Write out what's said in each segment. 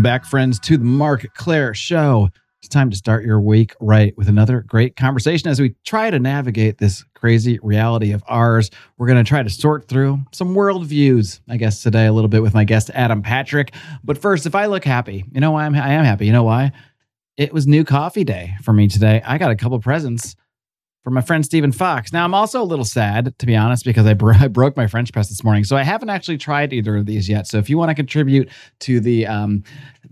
Welcome back, friends, to the Marc Clair Show. It's time to start your week right with another great conversation as we try to navigate this crazy reality of ours. We're going to try to sort through some worldviews, I guess, today a little bit with my guest, Adam Patrick. But first, if I look happy, you know why I'm, I am happy. You know why? It was new coffee day for me today. I got a couple presents for my friend Stephen Fox. Now, I'm also a little sad, to be honest, because I, bro- I, broke my French press this morning. So I haven't actually tried either of these yet. So if you want to contribute to the um,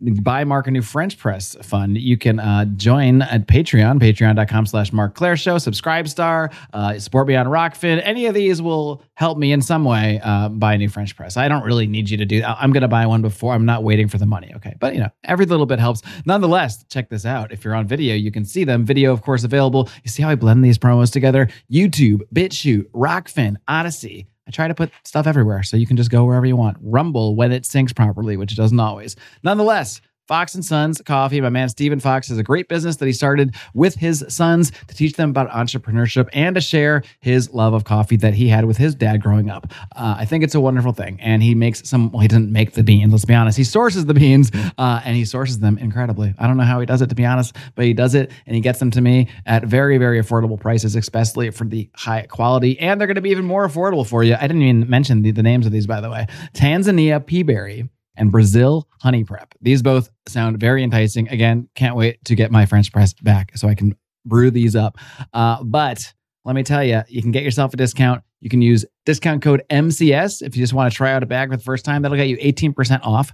Buy Marc a New French Press Fund, you can uh, join at Patreon, patreon.com slash Marc Clair Show, SubscribeStar, uh, support me on Rokfin. Any of these will help me in some way uh, buy a new French press. I don't really need you to do that. I'm going to buy one before. I'm not waiting for the money. Okay. But, you know, every little bit helps. Nonetheless, check this out. If you're on video, you can see them. Video, of course, available. You see how I blend these promos together? YouTube, BitChute, Rokfin, Odysee. I try to put stuff everywhere so you can just go wherever you want. Rumble when it syncs properly, which it doesn't always. Nonetheless, Fox and Sons Coffee. My man Stephen Fox has a great business that he started with his sons to teach them about entrepreneurship and to share his love of coffee that he had with his dad growing up. Uh, I think it's a wonderful thing. And he makes some, well, he doesn't make the beans, let's be honest. He sources the beans uh, and he sources them incredibly. I don't know how he does it, to be honest, but he does it and he gets them to me at very, very affordable prices, especially for the high quality. And they're going to be even more affordable for you. I didn't even mention the, the names of these, by the way Tanzania Peaberry and Brazil Honey Prep. These both sound very enticing. Again, can't wait to get my French press back so I can brew these up. Uh, but let me tell you, you can get yourself a discount. You can use discount code MCS if you just want to try out a bag for the first time. That'll get you 18% off.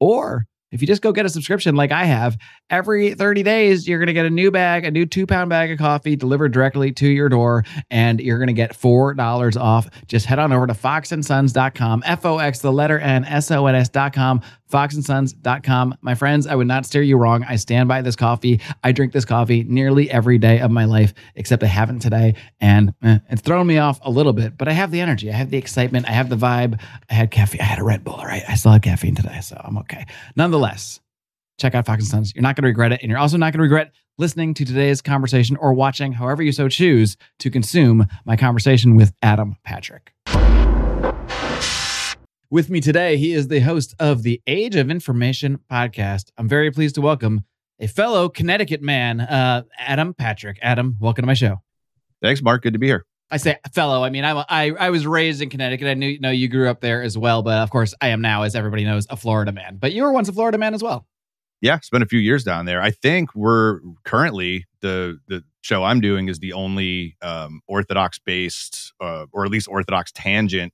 Or if you just go get a subscription like I have, every 30 days, you're going to get a new bag, a new two pound bag of coffee delivered directly to your door, and you're going to get $4 off. Just head on over to foxandsons.com, F O X, the letter N, S O N S.com, foxandsons.com. My friends, I would not steer you wrong. I stand by this coffee. I drink this coffee nearly every day of my life, except I haven't today. And eh, it's thrown me off a little bit, but I have the energy. I have the excitement. I have the vibe. I had caffeine. I had a Red Bull, right? I still have caffeine today, so I'm okay. Nonetheless, check out Fox and Sons. You're not going to regret it. And you're also not going to regret listening to today's conversation or watching, however you so choose, to consume my conversation with Adam Patrick. With me today, he is the host of the Age of Information podcast. I'm very pleased to welcome a fellow Connecticut man, uh, Adam Patrick. Adam, welcome to my show. Thanks, Marc. Good to be here. I say fellow. I mean, I'm a, I I was raised in Connecticut. I knew you know you grew up there as well, but of course, I am now, as everybody knows, a Florida man. But you were once a Florida man as well. Yeah, spent a few years down there. I think we're currently the the show I'm doing is the only um, Orthodox based, uh, or at least Orthodox tangent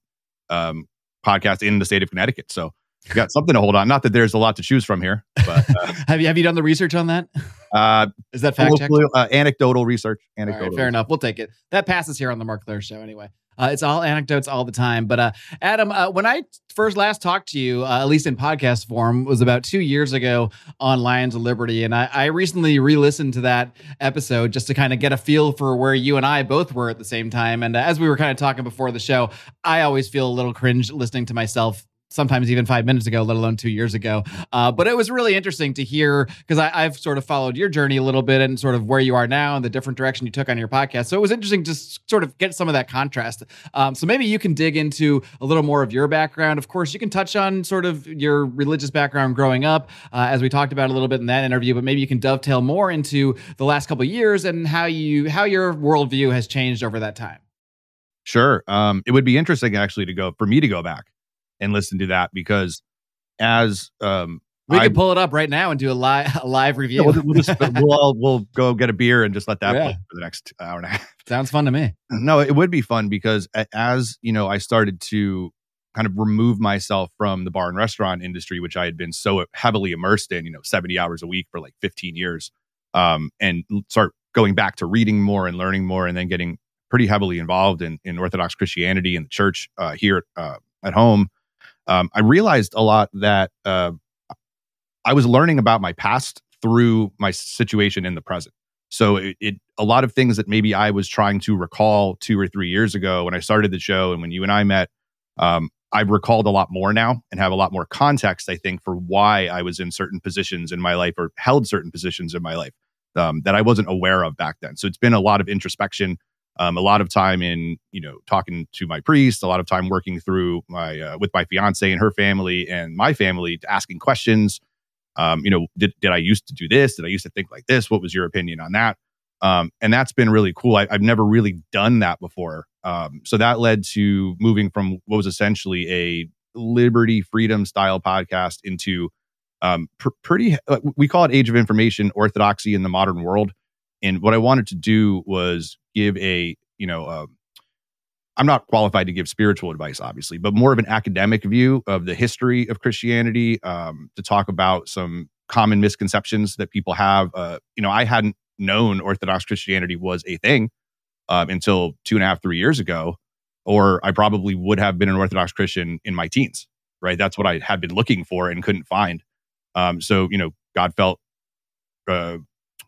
um, podcast in the state of Connecticut. So you got something to hold on. Not that there's a lot to choose from here, but uh, have you have you done the research on that? Uh, Is that fact checked? Uh, anecdotal research. Anecdotal. Right, fair enough. We'll take it. That passes here on the Marc Clair Show anyway. Uh, it's all anecdotes all the time. But uh, Adam, uh, when I first last talked to you, uh, at least in podcast form, was about two years ago on Lions of Liberty, and I, I recently re-listened to that episode just to kind of get a feel for where you and I both were at the same time. And uh, as we were kind of talking before the show, I always feel a little cringe listening to myself sometimes even five minutes ago, let alone two years ago. Uh, but it was really interesting to hear because I've sort of followed your journey a little bit and sort of where you are now and the different direction you took on your podcast. So it was interesting to sort of get some of that contrast. Um, so maybe you can dig into a little more of your background. Of course, you can touch on sort of your religious background growing up, uh, as we talked about a little bit in that interview. But maybe you can dovetail more into the last couple years and how you how your worldview has changed over that time. Sure. Um, it would be interesting actually to go for me to go back and listen to that because as um we I, can pull it up right now and do a live a live review. we'll, we'll, just, we'll, all, we'll go get a beer and just let that yeah. play for the next hour and a half. Sounds fun to me. No, it would be fun because as you know, I started to kind of remove myself from the bar and restaurant industry, which I had been so heavily immersed in, you know, 70 hours a week for like 15 years, um, and start going back to reading more and learning more, and then getting pretty heavily involved in, in Orthodox Christianity and the church uh, here uh, at home um, I realized a lot that uh, I was learning about my past through my situation in the present. So it, it, a lot of things that maybe I was trying to recall two or three years ago when I started the show and when you and I met, um, I've recalled a lot more now and have a lot more context, I think, for why I was in certain positions in my life or held certain positions in my life um, that I wasn't aware of back then. So it's been a lot of introspection um, a lot of time in you know talking to my priest a lot of time working through my uh, with my fiance and her family and my family asking questions Um, you know, did did I used to do this? Did I used to think like this? What was your opinion on that? Um, and that's been really cool. I, have never really done that before. Um, so that led to moving from what was essentially a liberty freedom style podcast into um, pr- pretty, uh, we call it age of information, orthodoxy in the modern world. And what I wanted to do was give a, you know, uh, I'm not qualified to give spiritual advice, obviously, but more of an academic view of the history of Christianity um, to talk about some common misconceptions that people have. Uh, you know, I hadn't known Orthodox Christianity was a thing um, until two and a half, three years ago, or I probably would have been an Orthodox Christian in my teens, right? That's what I had been looking for and couldn't find. Um, so, you know, God felt, uh,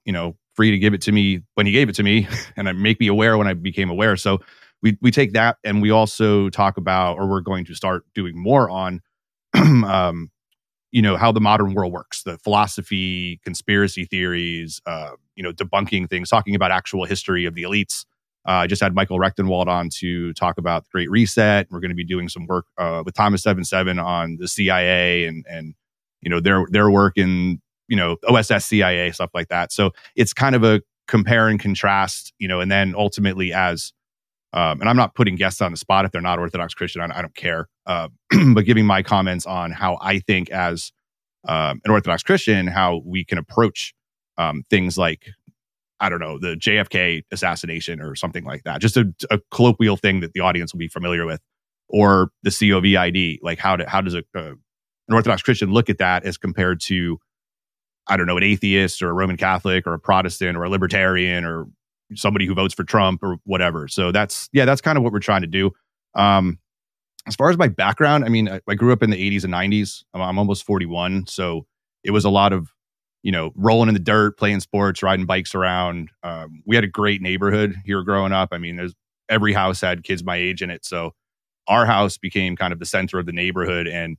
you know, free to give it to me when He gave it to me, and make me aware when I became aware. So, we we take that, and we also talk about, or we're going to start doing more on, um, you know how the modern world works the philosophy conspiracy theories uh, you know debunking things talking about actual history of the elites uh, i just had michael rectenwald on to talk about the great reset we're going to be doing some work uh, with thomas Seven Seven on the cia and and you know their their work in you know oss cia stuff like that so it's kind of a compare and contrast you know and then ultimately as um, and I'm not putting guests on the spot if they're not Orthodox Christian. I, I don't care. Uh, but giving my comments on how I think, as um, an Orthodox Christian, how we can approach um, things like, I don't know, the JFK assassination or something like that. Just a, a, colloquial thing that the audience will be familiar with, or the COVID. Like, how do, how does a, uh, an Orthodox Christian look at that as compared to, I don't know, an atheist or a Roman Catholic or a Protestant or a libertarian or somebody who votes for Trump or whatever. So that's yeah, that's kind of what we're trying to do. Um, as far as my background, I mean, I, I grew up in the 80s and 90s. I'm, I'm, almost 41, so it was a lot of you know rolling in the dirt, playing sports, riding bikes around. Um, we had a great neighborhood here growing up. I mean, there's every house had kids my age in it, so our house became kind of the center of the neighborhood, and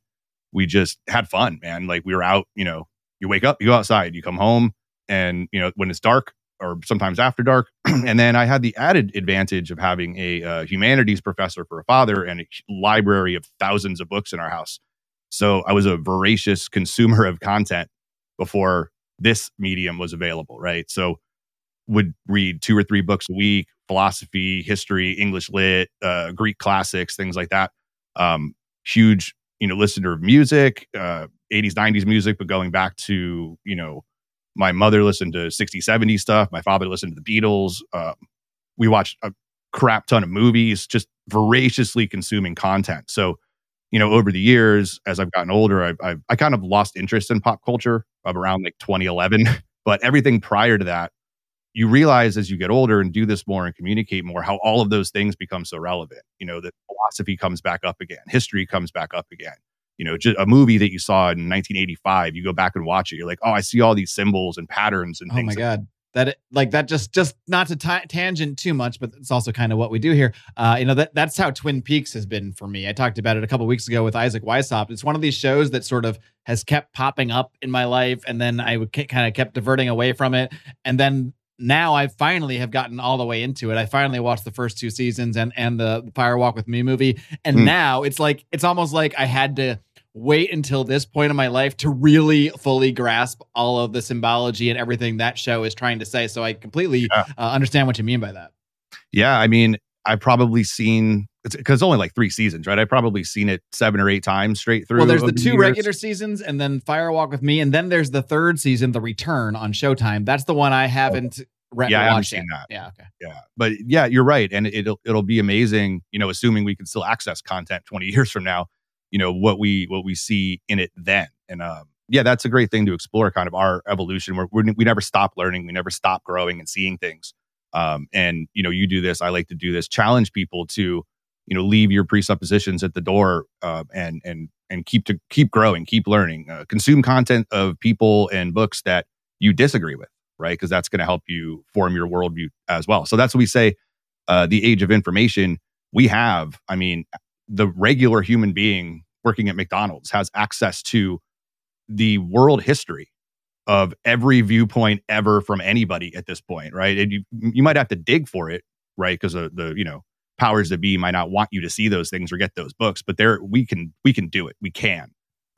we just had fun, man. Like we were out, you know, you wake up, you go outside, you come home, and you know when it's dark, or sometimes after dark. and then I had the added advantage of having a uh, humanities professor for a father and a library of thousands of books in our house. So I was a voracious consumer of content before this medium was available, right? So would read two or three books a week, philosophy, history, English lit, uh, Greek classics, things like that. Um, huge, you know, listener of music, uh, 80s, 90s music, but going back to, you know, my mother listened to 60, 70 stuff. My father listened to the Beatles. Uh, we watched a crap ton of movies, just voraciously consuming content. So, you know, over the years, as I've gotten older, I've, I've I kind of lost interest in pop culture of around like 2011. but everything prior to that, you realize as you get older and do this more and communicate more, how all of those things become so relevant. You know, that philosophy comes back up again, history comes back up again you know, just a movie that you saw in 1985, you go back and watch it, you're like, oh, I see all these symbols and patterns and oh things. Oh my god, that like that just just not to t- tangent too much, but it's also kind of what we do here. Uh, you know that that's how Twin Peaks has been for me. I talked about it a couple weeks ago with Isaac Weishaupt. It's one of these shows that sort of has kept popping up in my life, and then I would k- kind of kept diverting away from it, and then now I finally have gotten all the way into it. I finally watched the first two seasons and and the Fire Walk with Me movie, and mm. now it's like it's almost like I had to wait until this point in my life to really fully grasp all of the symbology and everything that show is trying to say. So I completely yeah. uh, understand what you mean by that. Yeah, I mean, I've probably seen because only like three seasons, right? I've probably seen it seven or eight times straight through. Well, there's the two years. regular seasons, and then Fire Walk with Me, and then there's the third season, The Return on Showtime. That's the one I haven't. Oh. Re- yeah, I haven't seen that. Yeah, okay. Yeah, but yeah, you're right, and it'll it'll be amazing. You know, assuming we can still access content 20 years from now you know what we what we see in it then. And um yeah that's a great thing to explore kind of our evolution. Where we never stop learning. We never stop growing and seeing things. Um and you know you do this i like to do this challenge people to you know leave your presuppositions at the door uh, and and and keep to keep growing keep learning uh, consume content of people and books that you disagree with right? Because that's going to help you form your worldview as well. So that's what we say uh, the age of information. We have i mean the regular human being working at McDonald's has access to the world history of every viewpoint ever from anybody at this point, right? And you you might have to dig for it, right? Because the the you know powers that be might not want you to see those things or get those books, but there we can we can do it. We can.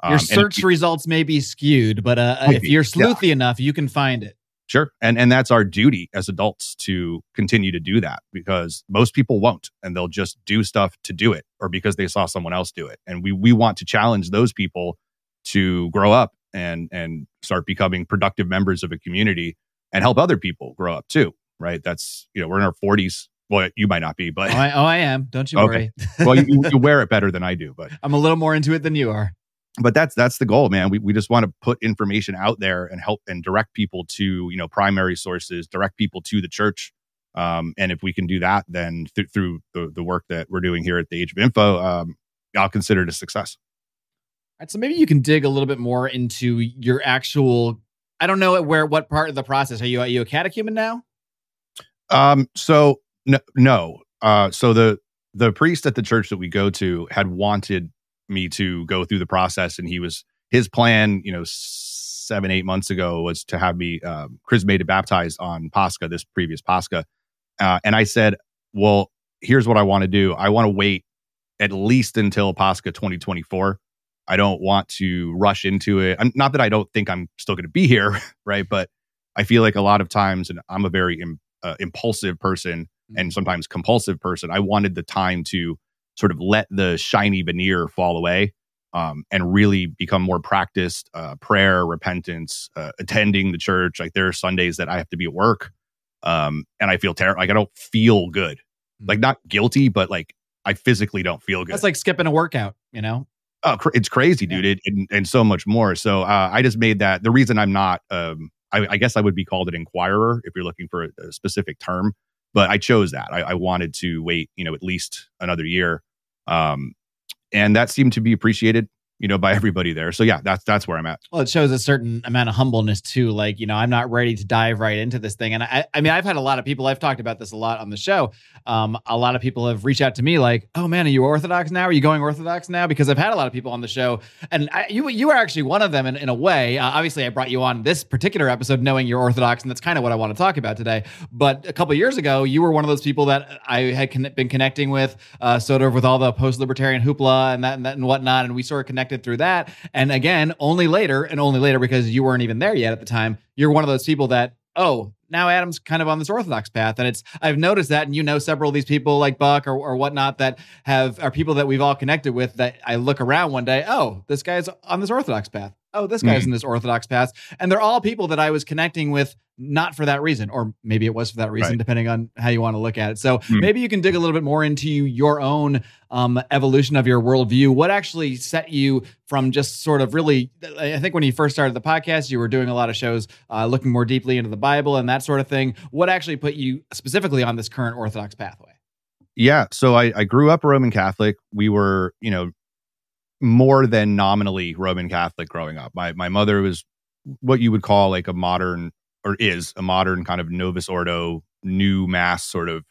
Um, Your search results may be skewed, but uh, if you're sleuthy yeah. enough, you can find it. Sure. And and that's our duty as adults to continue to do that because most people won't and they'll just do stuff to do it or because they saw someone else do it. And we we want to challenge those people to grow up and and start becoming productive members of a community and help other people grow up too, right? That's, you know, we're in our 40s. Well, you might not be, but oh, I, oh, I am. Don't you okay. worry. well, you, you wear it better than I do, but I'm a little more into it than you are but that's that's the goal man. We, we just want to put information out there and help and direct people to you know primary sources direct people to the church. Um, and if we can do that then th- through the, the work that we're doing here at the age of info um, i'll consider it a success. All right so maybe you can dig a little bit more into your actual i don't know where what part of the process. Are you are you a catechumen now? Um so no no. Uh so the the priest at the church that we go to had wanted me to go through the process. And he was his plan, you know, seven eight months ago was to have me uh, chrismated baptized on Pascha, this previous Pascha. Uh, and I said, well, here's what I want to do. I want to wait at least until Pascha 2024. I don't want to rush into it. I'm, not that I don't think I'm still going to be here, right? But I feel like a lot of times, and I'm a very Im, uh, impulsive person and mm-hmm. sometimes compulsive person. I wanted the time to sort of let the shiny veneer fall away um, and really become more practiced uh, prayer, repentance, uh, attending the church. Like there are Sundays that I have to be at work um, and I feel terrible. Like I don't feel good, mm-hmm. like not guilty, but like I physically don't feel good. That's like skipping a workout, you know? Oh, cr- it's crazy, dude. Yeah. It, and, and, so much more. So uh, I just made that the reason I'm not, um, I, I, guess I would be called an inquirer if you're looking for a, a specific term, but I chose that. I, I wanted to wait, you know, at least another year um, and that seemed to be appreciated you know, by everybody there. So yeah, that's that's where I'm at. Well, it shows a certain amount of humbleness too. Like, you know, I'm not ready to dive right into this thing. And I I mean, I've had a lot of people, I've talked about this a lot on the show. Um, a lot of people have reached out to me like, oh man, are you Orthodox now? Are you going Orthodox now? Because I've had a lot of people on the show. And I, you you are actually one of them in, in a way. Uh, obviously, I brought you on this particular episode knowing you're Orthodox, and that's kind of what I want to talk about today. But a couple years ago, you were one of those people that I had con- been connecting with, uh, sort of with all the post-libertarian hoopla and that and that and whatnot. And we sort of connected through that. And again, only later and only later because you weren't even there yet at the time. You're one of those people that, oh, now Adam's kind of on this orthodox path, and it's I've noticed that, and you know several of these people like Buck or, or whatnot that have are people that we've all connected with. That I look around one day, oh, this guy's on this orthodox path. Oh, this guy's mm-hmm. in this orthodox path, and they're all people that I was connecting with not for that reason, or maybe it was for that reason, right. depending on how you want to look at it. So mm. maybe you can dig a little bit more into your own um, evolution of your worldview. What actually set you from just sort of really? I think when you first started the podcast, you were doing a lot of shows uh, looking more deeply into the Bible and that sort of thing. What actually put you specifically on this current Orthodox pathway? Yeah, so I, I grew up Roman Catholic. We were, you know, more than nominally Roman Catholic growing up. My my mother was what you would call like a modern or is a modern kind of Novus Ordo, new mass sort of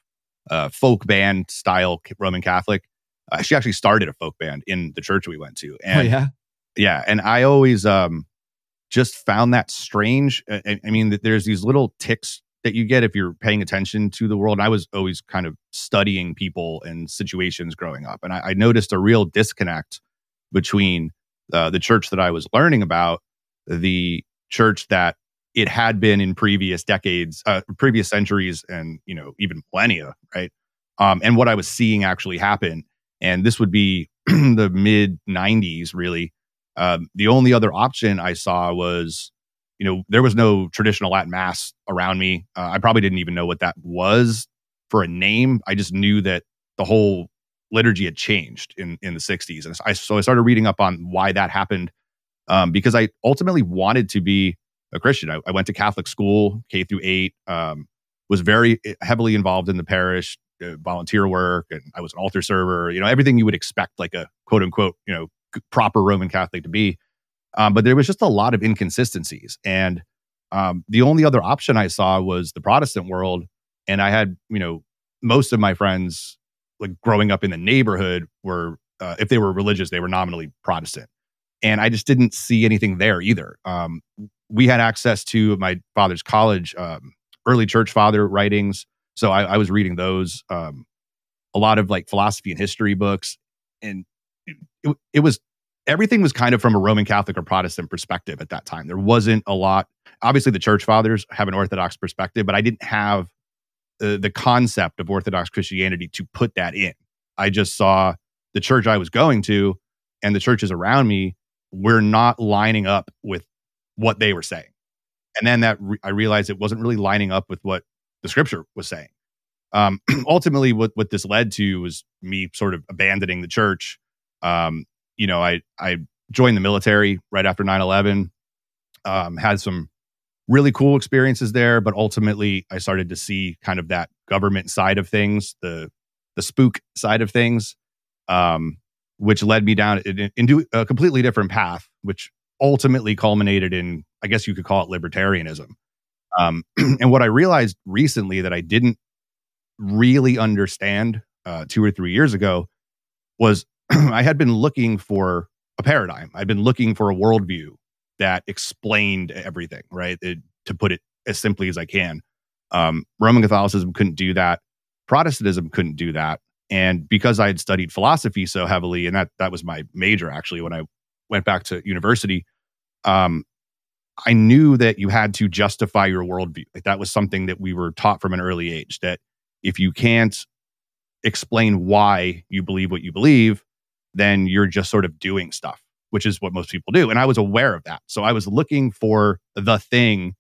uh, folk band style Roman Catholic. Uh, she actually started a folk band in the church we went to. Oh, and, oh, yeah. Yeah. And I always um, just found that strange. I, I mean, there's these little ticks that you get if you're paying attention to the world. And I was always kind of studying people and situations growing up. And I, I noticed a real disconnect between uh, the church that I was learning about, the church that it had been in previous decades, uh, previous centuries, and you know even millennia, right? Um, and what I was seeing actually happen, and this would be the mid '90s, really. Um, the only other option I saw was, you know, there was no traditional Latin mass around me. Uh, I probably didn't even know what that was for a name. I just knew that the whole liturgy had changed in in the 60s, and I, so I started reading up on why that happened um, because I ultimately wanted to be a Christian. I, I went to Catholic school, K through eight. Um, was very eh, heavily involved in the parish, uh, volunteer work, and I was an altar server. You know, everything you would expect like a quote unquote, you know, proper Roman Catholic to be. Um, but there was just a lot of inconsistencies, and um, the only other option I saw was the Protestant world. And I had, you know, most of my friends, like growing up in the neighborhood, were uh, if they were religious, they were nominally Protestant and I just didn't see anything there either. Um, we had access to my father's college um, early church father writings, so I, I was reading those. Um, a lot of like philosophy and history books, and it, it was everything was kind of from a Roman Catholic or Protestant perspective at that time. There wasn't a lot. Obviously, the church fathers have an Orthodox perspective, but I didn't have uh, the concept of Orthodox Christianity to put that in. I just saw the church I was going to and the churches around me were not lining up with what they were saying. And then that re- I realized it wasn't really lining up with what the scripture was saying. Um, ultimately, what what this led to was me sort of abandoning the church. Um, you know, I I joined the military right after 9-11, um, had some really cool experiences there, but ultimately I started to see kind of that government side of things, the the spook side of things, um, which led me down into a completely different path, which ultimately culminated in, I guess you could call it libertarianism. Um, and what I realized recently that I didn't really understand uh, two or three years ago was I had been looking for a paradigm. I'd been looking for a worldview that explained everything, right? It, to put it as simply as I can. Um, Roman Catholicism couldn't do that. Protestantism couldn't do that. And because I had studied philosophy so heavily, and that that was my major actually when I went back to university, um, I knew that you had to justify your worldview. Like that was something that we were taught from an early age. That if you can't explain why you believe what you believe, then you're just sort of doing stuff, which is what most people do. And I was aware of that. So I was looking for the thing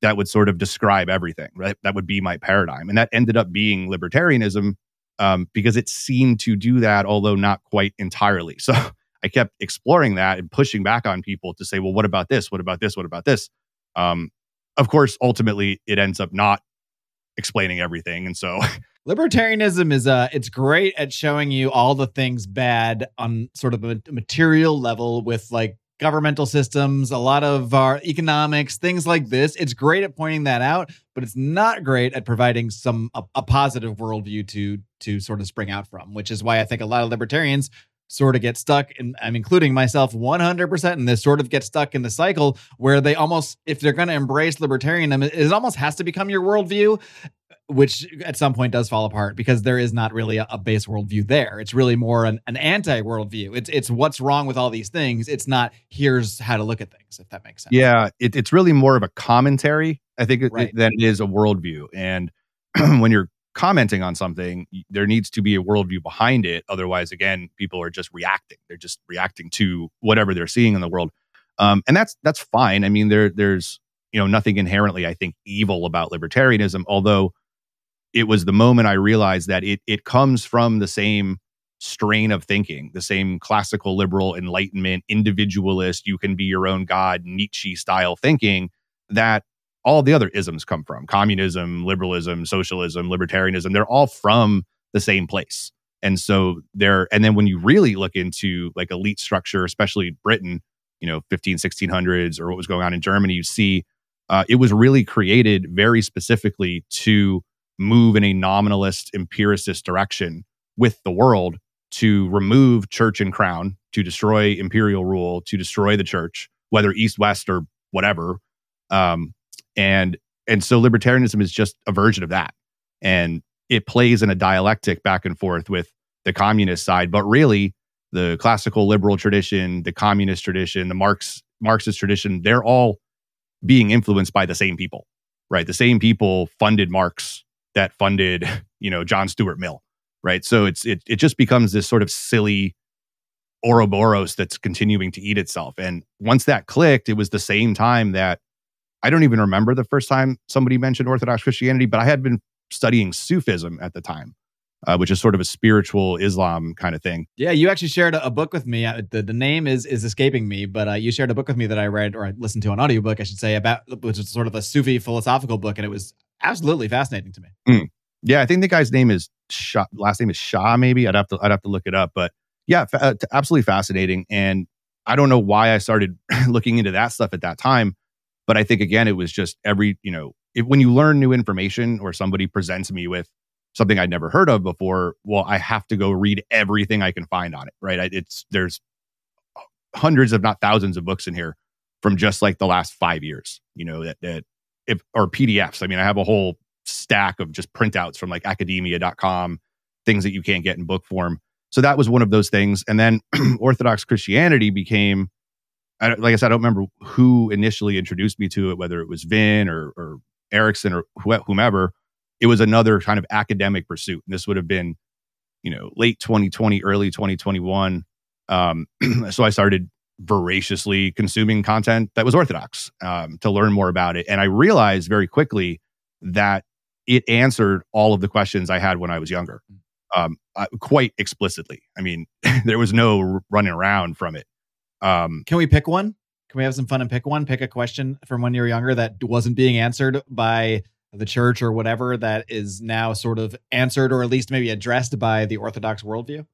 that would sort of describe everything, right? That would be my paradigm. And that ended up being libertarianism um, because it seemed to do that, although not quite entirely. So I kept exploring that and pushing back on people to say, well, what about this? What about this? What about this? Um, of course, ultimately, it ends up not explaining everything. And so libertarianism is uh it's great at showing you all the things bad on sort of a material level with like governmental systems, a lot of our economics, things like this. It's great at pointing that out, but it's not great at providing some a, a, positive worldview to to sort of spring out from. Which is why I think a lot of libertarians sort of get stuck, and I'm including myself 100% in this. Sort of get stuck in the cycle where they almost, if they're going to embrace libertarianism, it almost has to become your worldview, which at some point does fall apart because there is not really a, a base worldview there. It's really more an, an anti worldview. It's it's what's wrong with all these things. It's not here's how to look at things. If that makes sense. Yeah, it, it's really more of a commentary. I think right. than it is a worldview. And when you're commenting on something, there needs to be a worldview behind it. Otherwise, again, people are just reacting. They're just reacting to whatever they're seeing in the world, um, and that's that's fine. I mean, there there's you know nothing inherently, I think, evil about libertarianism. Although it was the moment I realized that it it comes from the same strain of thinking, the same classical liberal enlightenment, individualist, you can be your own god, Nietzsche style thinking that all the other isms come from communism, liberalism, socialism, libertarianism. They're all from the same place. And so they're, and then when you really look into like elite structure, especially Britain, you know, 15, 1600s or what was going on in Germany, you see uh, it was really created very specifically to move in a nominalist empiricist direction with the world to remove church and crown, to destroy imperial rule, to destroy the church, whether east, west, or whatever. Um, and and so libertarianism is just a version of that. And it plays in a dialectic back and forth with the communist side but really the classical liberal tradition the communist tradition the marx marxist tradition they're all being influenced by the same people right? The same people funded marx that funded you know john stuart mill right? So it's it, it just becomes this sort of silly ouroboros that's continuing to eat itself. And once that clicked it was the same time that I don't even remember the first time somebody mentioned Orthodox Christianity, but I had been studying Sufism at the time, uh, which is sort of a spiritual Islam kind of thing. Yeah, you actually shared a, a book with me. The, the name is is escaping me, but uh, you shared a book with me that I read or I listened to an audiobook, I should say, about which is sort of a Sufi philosophical book, and it was absolutely fascinating to me. Mm. Yeah, I think the guy's name is Shah. Last name is Shah. Maybe I'd have to I'd have to look it up, but yeah, fa- uh, absolutely fascinating. And I don't know why I started looking into that stuff at that time but I think again, it was just every, you know, if, when you learn new information or somebody presents me with something I'd never heard of before, well, I have to go read everything I can find on it, right? It's there's hundreds, if not thousands, of books in here from just like the last five years, you know, that that if or PDFs. I mean, I have a whole stack of just printouts from like academia.com, things that you can't get in book form. so that was one of those things. And then Orthodox Christianity became, I, like I said, I don't remember who initially introduced me to it, whether it was Vin or, or Erickson or whomever. It was another kind of academic pursuit. And this would have been, you know, late 2020, early 2021. Um, so I started voraciously consuming content that was Orthodox um, to learn more about it. And I realized very quickly that it answered all of the questions I had when I was younger um, uh, quite explicitly. I mean, there was no running around from it. Um, Can we pick one? Can we have some fun and pick one? Pick a question from when you were younger that wasn't being answered by the church or whatever that is now sort of answered or at least maybe addressed by the Orthodox worldview?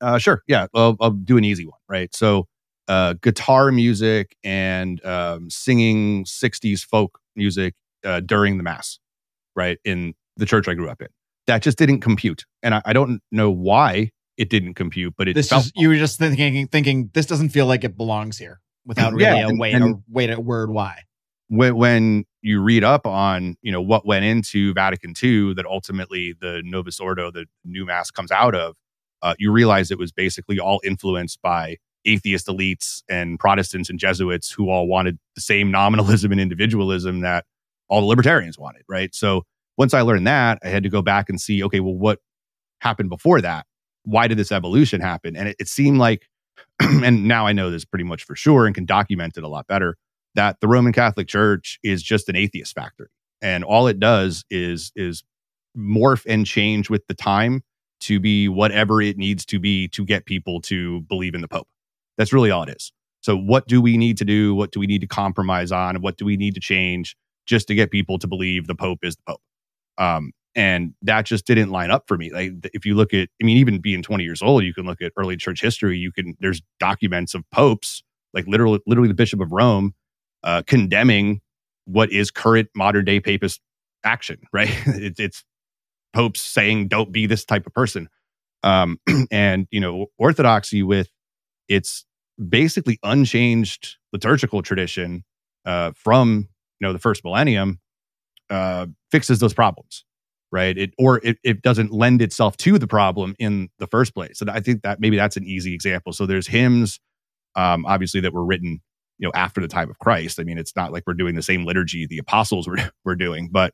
Uh, sure. Yeah. I'll, I'll do an easy one. Right. So, uh, guitar music and um, singing 60s folk music uh, during the Mass, right? In the church I grew up in that just didn't compute. And I, I don't know why it didn't compute, but it this felt you were just thinking thinking this doesn't feel like it belongs here without really yeah, a way a wait a word why. When, when you read up on you know what went into Vatican II that ultimately the Novus Ordo, the new mass comes out of, uh, you realize it was basically all influenced by atheist elites and Protestants and Jesuits who all wanted the same nominalism and individualism that all the libertarians wanted, right? So once I learned that, I had to go back and see, okay, well, what happened before that? Why did this evolution happen? And it, it seemed like, and now I know this pretty much for sure and can document it a lot better, that the Roman Catholic Church is just an atheist factory. And all it does is is morph and change with the time to be whatever it needs to be to get people to believe in the Pope. That's really all it is. So, what do we need to do? What do we need to compromise on? What do we need to change just to get people to believe the Pope is the Pope? Um, and that just didn't line up for me. Like if you look at, I mean, even being 20 years old, you can look at early church history. You can there's documents of popes, like literally, literally the Bishop of Rome, uh, condemning what is current modern day papist action. Right? it, it's popes saying, "Don't be this type of person." Um, and you know, orthodoxy with its basically unchanged liturgical tradition uh, from you know the first millennium uh, fixes those problems, right? It or it, it doesn't lend itself to the problem in the first place. And I think that maybe that's an easy example. So there's hymns, um, obviously that were written, you know, after the time of Christ. I mean, it's not like we're doing the same liturgy the apostles were were doing, but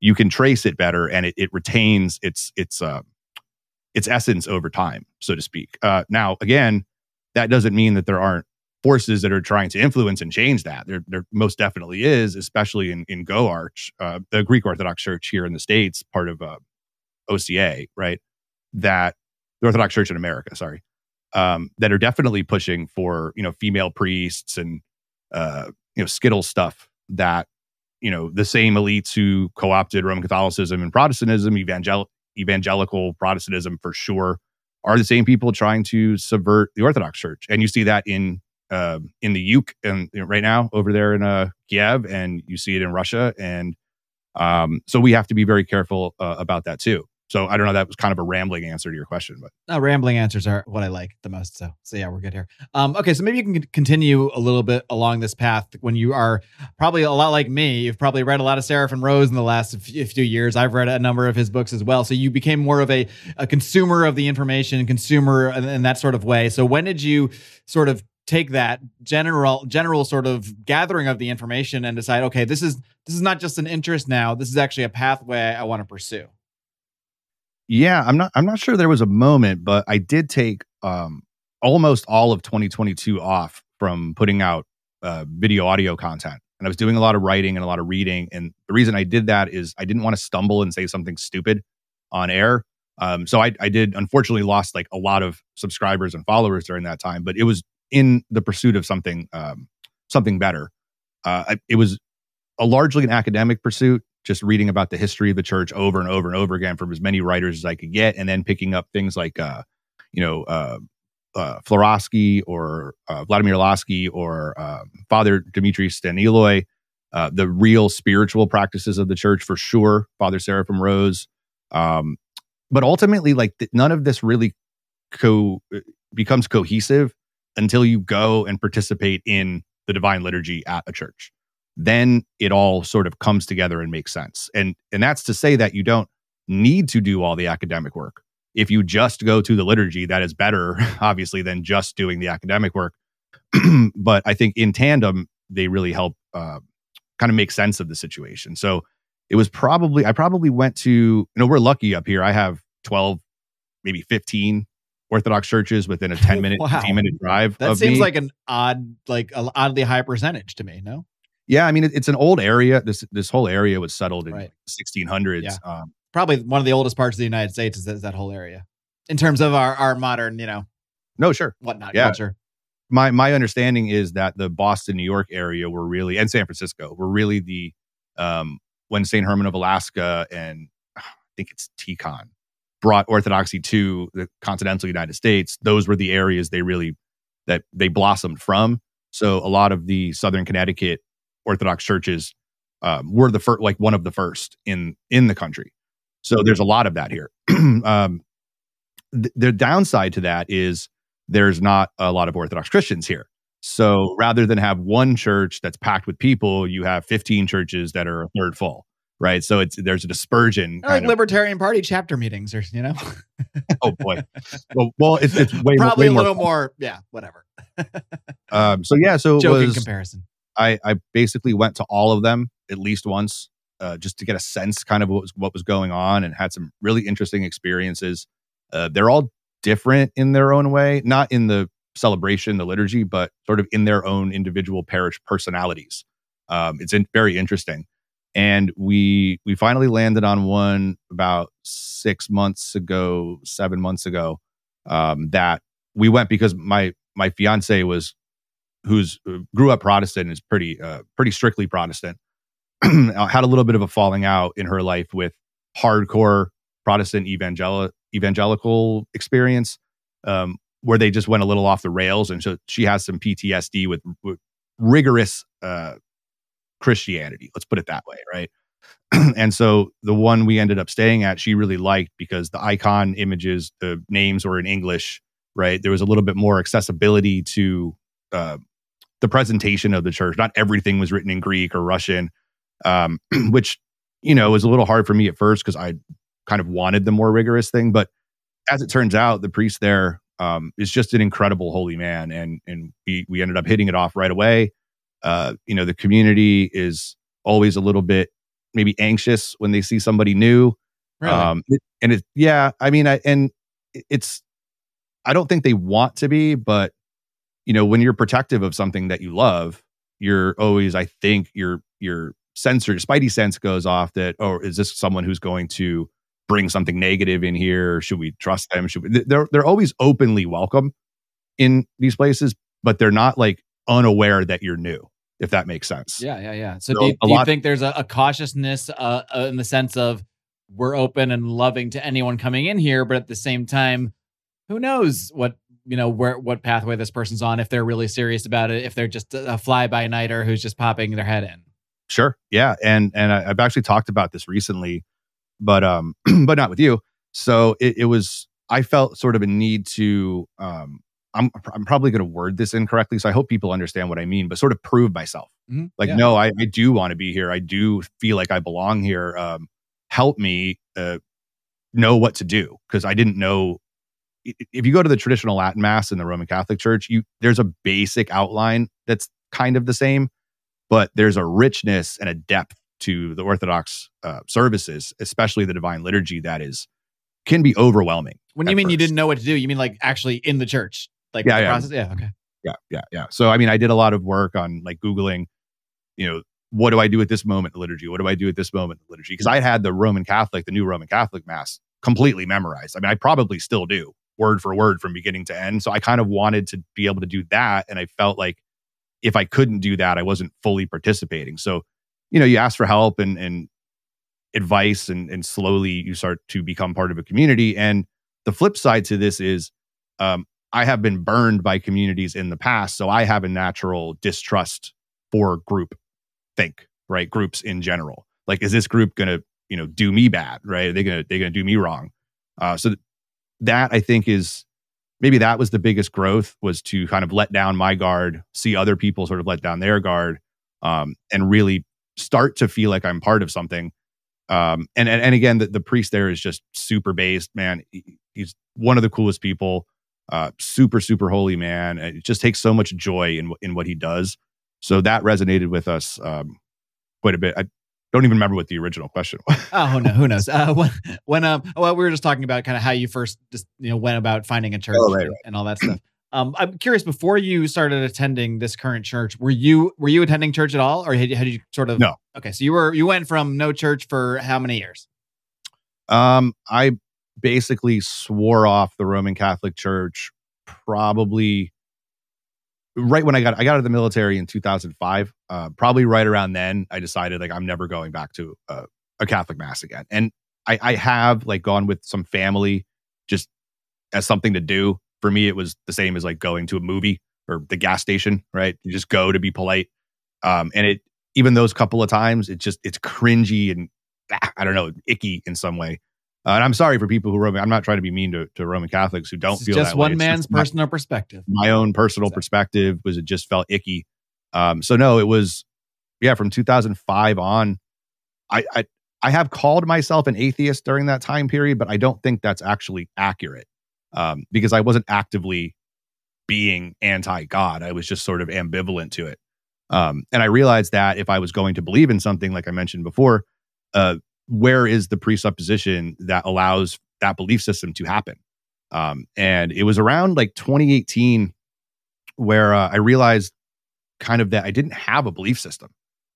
you can trace it better, and it, it retains its its uh, its essence over time, so to speak. Uh, now, again, that doesn't mean that there aren't forces that are trying to influence and change that. There, there most definitely is, especially in in GOARCH, uh, the Greek Orthodox Church here in the states, part of uh, OCA, right? That the Orthodox Church in America, sorry, um, that are definitely pushing for you know female priests and uh, you know skittle stuff that you know the same elites who co-opted Roman Catholicism and Protestantism, evangel- evangelical Protestantism for sure, are the same people trying to subvert the Orthodox Church, and you see that in uh, in the Uk and you know, right now over there in uh, Kiev, and you see it in Russia, and um, so we have to be very careful uh, about that too. So I don't know. That was kind of a rambling answer to your question, but no, rambling answers are what I like the most. So, so yeah, we're good here. Um, okay, so maybe you can continue a little bit along this path when you are probably a lot like me. You've probably read a lot of Seraphim Rose in the last few years. I've read a number of his books as well. So you became more of a, a consumer of the information, consumer in that sort of way. So when did you sort of take that general general sort of gathering of the information and decide okay this is this is not just an interest now. This is actually a pathway i want to pursue. Yeah i'm not i'm not sure there was a moment but i did take um almost all of 2022 off from putting out uh, video audio content. And i was doing a lot of writing and a lot of reading. And the reason i did that is i didn't want to stumble and say something stupid on air. Um, so I, I did unfortunately lost like a lot of subscribers and followers during that time but it was in the pursuit of something um, something better. Uh, it was a largely an academic pursuit, just reading about the history of the church over and over and over again from as many writers as I could get, and then picking up things like, uh, you know, uh, uh, Florovsky or uh, Vladimir Lossky or uh, Father Dimitri Staniloae, uh, the real spiritual practices of the church for sure. Father Seraphim Rose, um, but ultimately, like th- none of this really co uh, becomes cohesive until you go and participate in the divine liturgy at a church then it all sort of comes together and makes sense and and that's to say that you don't need to do all the academic work if you just go to the liturgy, that is better, obviously, than just doing the academic work. but I think in tandem, they really help uh, kind of make sense of the situation. So it was probably, I probably went to, you know, we're lucky up here. I have 12, maybe 15 Orthodox churches within a 10 minute, Wow. 15 minute drive. That seems me. like an odd, like an oddly high percentage to me. No, yeah, I mean, it, it's an old area. This, this whole area was settled in Right. 1600s. Yeah. Um, probably one of the oldest parts of the United States is that, is that whole area in terms of our our modern, you know, no, sure. whatnot Yeah. culture. my my understanding is that the Boston, New York area were really and San Francisco were really the um when St. Herman of Alaska and I think it's Tikhon brought orthodoxy to the continental United States, those were the areas they really that they blossomed from. So a lot of the southern Connecticut Orthodox churches um, were the first, like one of the first in in the country. So there's a lot of that here. um, th- the downside to that is there's not a lot of Orthodox Christians here. So rather than have one church that's packed with people, you have 15 churches that are a third full, right? So it's there's a dispersion. Like of, Libertarian Party chapter meetings, or you know, oh boy, well, well, it's it's way probably way a little more. more. Yeah, whatever. Um, so yeah, so Joking was, comparison. I I basically went to all of them at least once, uh, just to get a sense kind of what was what was going on, and had some really interesting experiences. Uh, they're all different in their own way, not in the celebration, the liturgy, but sort of in their own individual parish personalities. Um, it's in, very interesting, and we we finally landed on one about six months ago, seven months ago. Um, that we went because my my fiance was who's uh, grew up Protestant and is pretty uh, pretty strictly Protestant. had a little bit of a falling out in her life with hardcore Protestant evangel- evangelical experience, um, where they just went a little off the rails, and so she has some PTSD with, with rigorous uh, Christianity. Let's put it that way, right? and so the one we ended up staying at, she really liked because the icon images, the names were in English, right? There was a little bit more accessibility to uh, the presentation of the church. Not everything was written in Greek or Russian, um, which you know was a little hard for me at first because I kind of wanted the more rigorous thing. But as it turns out, the priest there um, is just an incredible holy man, and and we we ended up hitting it off right away. Uh, you know, the community is always a little bit maybe anxious when they see somebody new. Really? Um, and it, yeah, I mean, I, and it's, I don't think they want to be, but you know, when you're protective of something that you love, you're always, I think, your your sensor, your spidey sense goes off that, oh, is this someone who's going to bring something negative in here? Should we trust them? Should we? They're they're always openly welcome in these places, but they're not like unaware that you're new, if that makes sense. Yeah, yeah, yeah. So, So do, you, do you think there's a, a cautiousness uh, uh, in the sense of we're open and loving to anyone coming in here, but at the same time, who knows what you know where what pathway this person's on if they're really serious about it, if they're just a fly by nighter who's just popping their head in. Sure. Yeah. And and I, I've actually talked about this recently, but um, but not with you. So it, it was I felt sort of a need to um I'm I'm probably going to word this incorrectly, so I hope people understand what I mean, but sort of prove myself. Mhm. Like, Yeah. no, I, I do want to be here. I do feel like I belong here. Um, help me uh, know what to do because I didn't know. If you go to the traditional Latin Mass in the Roman Catholic Church, you there's a basic outline that's kind of the same, but there's a richness and a depth to the Orthodox uh, services, especially the Divine Liturgy, that is can be overwhelming. When you mean you didn't know what to do, you mean like actually in the church, like Yeah, the yeah. process. Yeah, okay. yeah yeah yeah. So i mean i did a lot of work on like googling you know what do i do at this moment in liturgy? What do i do at this moment in liturgy? Because i had the roman catholic the new roman catholic mass completely memorized. I mean i probably still do word for word from beginning to end. So i kind of wanted to be able to do that and i felt like if i couldn't do that i wasn't fully participating. So you know you ask for help and and advice and and slowly you start to become part of a community. And the flip side to this is um, I have been burned by communities in the past, so I have a natural distrust for group think, right? Groups in general. Like, is this group gonna, you know, do me bad, right? Are they gonna they're gonna do me wrong? Uh, so th- that I think is maybe that was the biggest growth was to kind of let down my guard, see other people sort of let down their guard, um, and really start to feel like I'm part of something. Um, and, and and again, the, the priest there is just super based, man. He, he's one of the coolest people. Uh, super super holy man. It just takes so much joy in in what he does. So that resonated with us um, quite a bit. I don't even remember what the original question was. oh no, who knows? Uh, when when um, well, we were just talking about kind of how you first just you know went about finding a church oh, right, right. and all that stuff. Um, I'm curious. Before you started attending this current church, were you were you attending church at all, or had, had you sort of? No. Okay, so you were you went from no church for how many years? Um, I basically swore off the Roman Catholic Church probably right when I got I got out of the military in 2005. Uh, probably right around then, I decided like I'm never going back to a, Catholic mass again. And I, I have like gone with some family just as something to do for me, it was the same as like going to a movie or the gas station, right? You just go to be polite. Um, and it, even those couple of times, it's just, it's cringy and ah, I don't know, icky in some way. Uh, and I'm sorry for people who Roman. I'm not trying to be mean to, to Roman Catholics who don't feel just one way. man's just personal my, perspective. My own personal exactly. perspective was it just felt icky. Um, so no, it was yeah from 2005 on. I, I I have called myself an atheist during that time period, but I don't think that's actually accurate um, because I wasn't actively being anti God. I was just sort of ambivalent to it. Um, and I realized that if I was going to believe in something, like I mentioned before, uh, where is the presupposition that allows that belief system to happen? Um, and it was around like 2018 where uh, I realized kind of that I didn't have a belief system.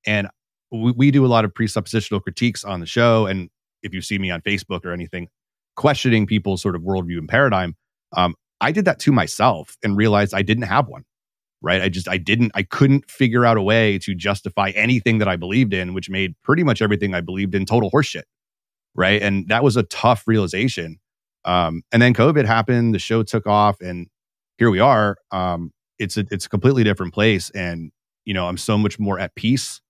And we, we do a lot of presuppositional critiques on the show. And if you see me on Facebook or anything, questioning people's sort of worldview and paradigm. Um, I did that to myself and realized I didn't have one. Right. I just, I didn't, I couldn't figure out a way to justify anything that I believed in, which made pretty much everything I believed in total horseshit. Right. And that was a tough realization. Um, and then COVID happened, the show took off, and here we are. Um, it's a, it's a completely different place. And, you know, I'm so much more at peace,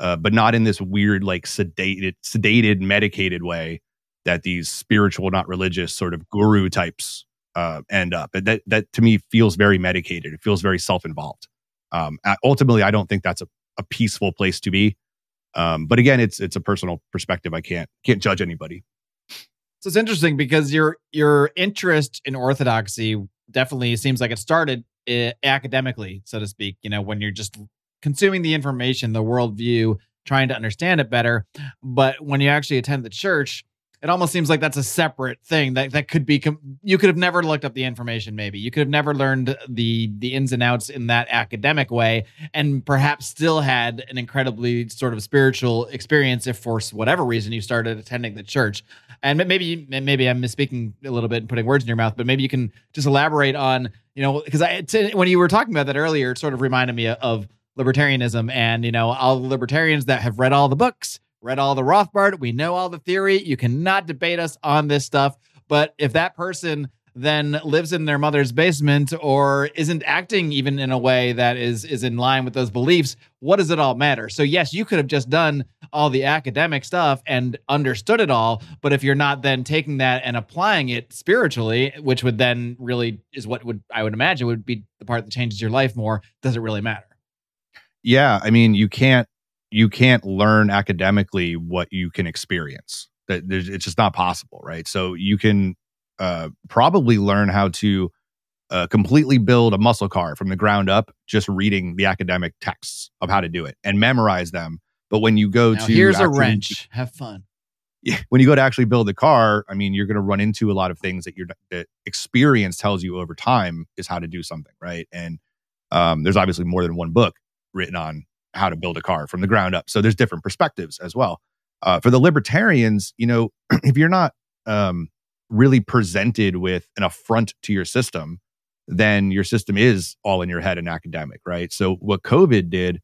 uh, but not in this weird, like sedated, sedated, medicated way that these spiritual, not religious sort of guru types uh, end up. And that that to me feels very medicated. It feels very self involved. Um, ultimately, I don't think that's a, a peaceful place to be. Um, but again, it's it's a personal perspective. I can't can't judge anybody. So it's interesting because your your interest in orthodoxy definitely seems like it started uh, academically, so to speak. You know, when you're just consuming the information, the worldview, trying to understand it better. But when you actually attend the church, it almost seems like that's a separate thing that that could be com- you could have never looked up the information maybe. You could have never learned the the ins and outs in that academic way and perhaps still had an incredibly sort of spiritual experience if for whatever reason you started attending the church. And maybe maybe I'm misspeaking a little bit and putting words in your mouth but maybe you can just elaborate on you know because I when you were talking about that earlier it sort of reminded me of libertarianism and you know all the libertarians that have read all the books read all the Rothbard. We know all the theory. You cannot debate us on this stuff. But if that person then lives in their mother's basement or isn't acting even in a way that is is in line with those beliefs what does it all matter so yes you could have just done all the academic stuff and understood it all but if you're not then taking that and applying it spiritually which would then really is what would i would imagine would be the part that changes your life more does it really matter yeah i mean you can't you can't learn academically what you can experience. That it's just not possible, right? So you can uh, probably learn how to uh, completely build a muscle car from the ground up just reading the academic texts of how to do it and memorize them. But when you go now to here's actually, a wrench, have fun. Yeah, when you go to actually build the car, I mean, you're going to run into a lot of things that your that experience tells you over time is how to do something, right? And um, there's obviously more than one book written on how to build a car from the ground up. So there's different perspectives as well. Uh, for the libertarians, you know, if you're not um, really presented with an affront to your system, then your system is all in your head and academic, right? So what COVID did,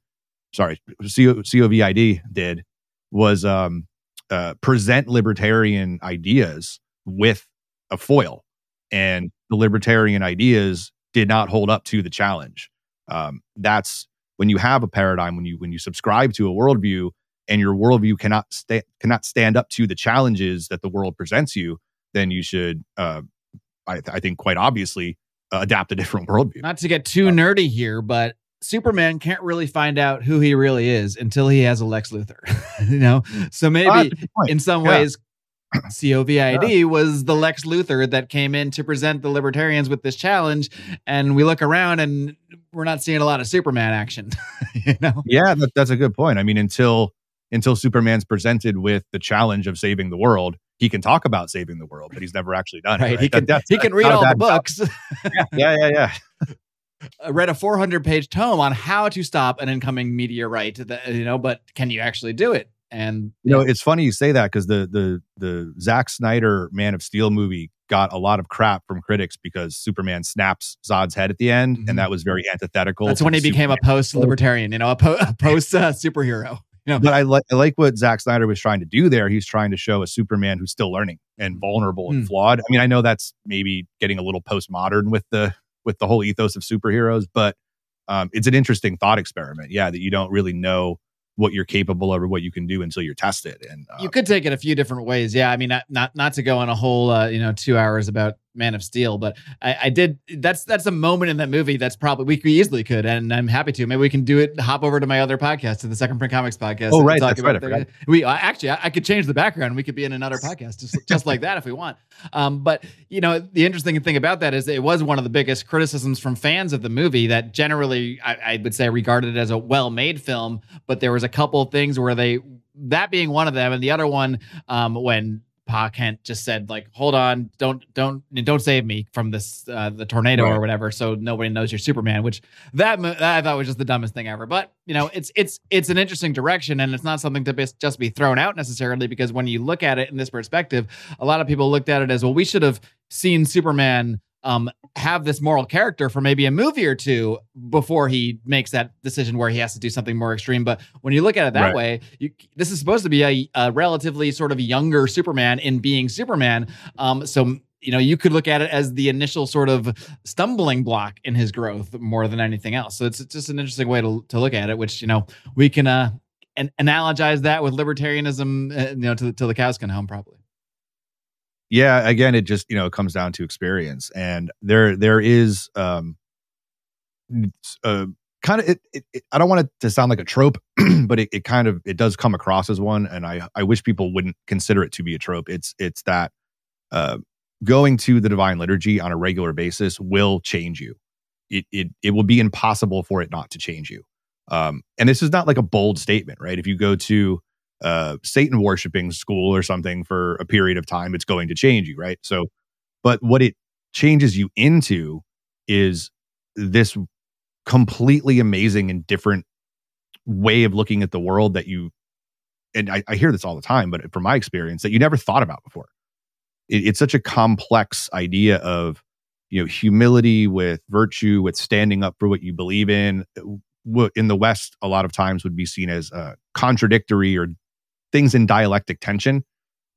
sorry, COVID did was um, uh, present libertarian ideas with a foil, and the libertarian ideas did not hold up to the challenge. Um, that's when you have a paradigm, when you when you subscribe to a worldview, and your worldview cannot sta- cannot stand up to the challenges that the world presents you, then you should, uh, I, I think, quite obviously, uh, adapt a different worldview. Not to get too nerdy here, but Superman can't really find out who he really is until he has a Lex Luthor, you know? So maybe in some yeah. ways, COVID yeah. was the Lex Luthor that came in to present the libertarians with this challenge. And we look around and we're not seeing a lot of Superman action, you know? Yeah, that, that's a good point. I mean, until until Superman's presented with the challenge of saving the world, he can talk about saving the world, but he's never actually done right. it. Right? He can, that, he can read all the books. yeah, yeah, yeah. yeah. I read a 400 page tome on how to stop an incoming meteorite, that, you know, but can you actually do it? And you know, it's funny you say that because the the the Zack Snyder Man of Steel movie got a lot of crap from critics because Superman snaps Zod's head at the end, mm-hmm. and that was very antithetical. That's when he became a post libertarian, you know, a, po- a post uh, superhero. You know? But I, like I like what Zack Snyder was trying to do there. He's trying to show a Superman who's still learning and vulnerable mm. and flawed. I mean, I know that's maybe getting a little postmodern with the with the whole ethos of superheroes, but um, it's an interesting thought experiment. Yeah, that you don't really know what you're capable of or what you can do until you're tested. And uh, you could take it a few different ways. Yeah, I mean, not not, not to go on a whole uh, you know two hours about Man of Steel, but I, I, did. That's that's a moment in that movie that's probably we easily could, and I'm happy to. Maybe we can do it. Hop over to my other podcast, to the Second Print Comics podcast. Oh right, that's right. The, we actually, I, I, could change the background. We could be in another podcast, just just like that if we want. Um, but you know, the interesting thing about that is it was one of the biggest criticisms from fans of the movie that generally I, I would say regarded it as a well-made film, but there was a couple things where they that being one of them, and the other one um, when Pa Kent just said like, "Hold on, don't don't don't save me from this uh, the tornado right. or whatever." So nobody knows you're Superman, which that, that I thought was just the dumbest thing ever. But you know, it's it's it's an interesting direction, and it's not something to be, just be thrown out necessarily because when you look at it in this perspective, a lot of people looked at it as well. We should have seen Superman um, have this moral character for maybe a movie or two before he makes that decision where he has to do something more extreme. But when you look at it that right. way, you, this is supposed to be a, a, relatively sort of younger Superman in being Superman. Um, so you know you could look at it as the initial sort of stumbling block in his growth more than anything else. So it's, it's just an interesting way to to look at it, which you know we can uh, an- analogize that with libertarianism, uh, you know, to till the cows come home, probably yeah, again, it just you know it comes down to experience, and there there is um, uh, kind of it, it, it, I don't want it to sound like a trope, but it, it kind of it does come across as one, and I I wish people wouldn't consider it to be a trope. It's it's that uh, going to the divine liturgy on a regular basis will change you. It it it will be impossible for it not to change you. Um, and this is not like a bold statement, right? If you go to uh, Satan worshiping school or something for a period of time, it's going to change you, right? So, but what it changes you into is this completely amazing and different way of looking at the world that you, and I, I hear this all the time, but from my experience, that you never thought about before. It, it's such a complex idea of, you know, humility with virtue, with standing up for what you believe in. In the West, a lot of times would be seen as uh, contradictory or things in dialectic tension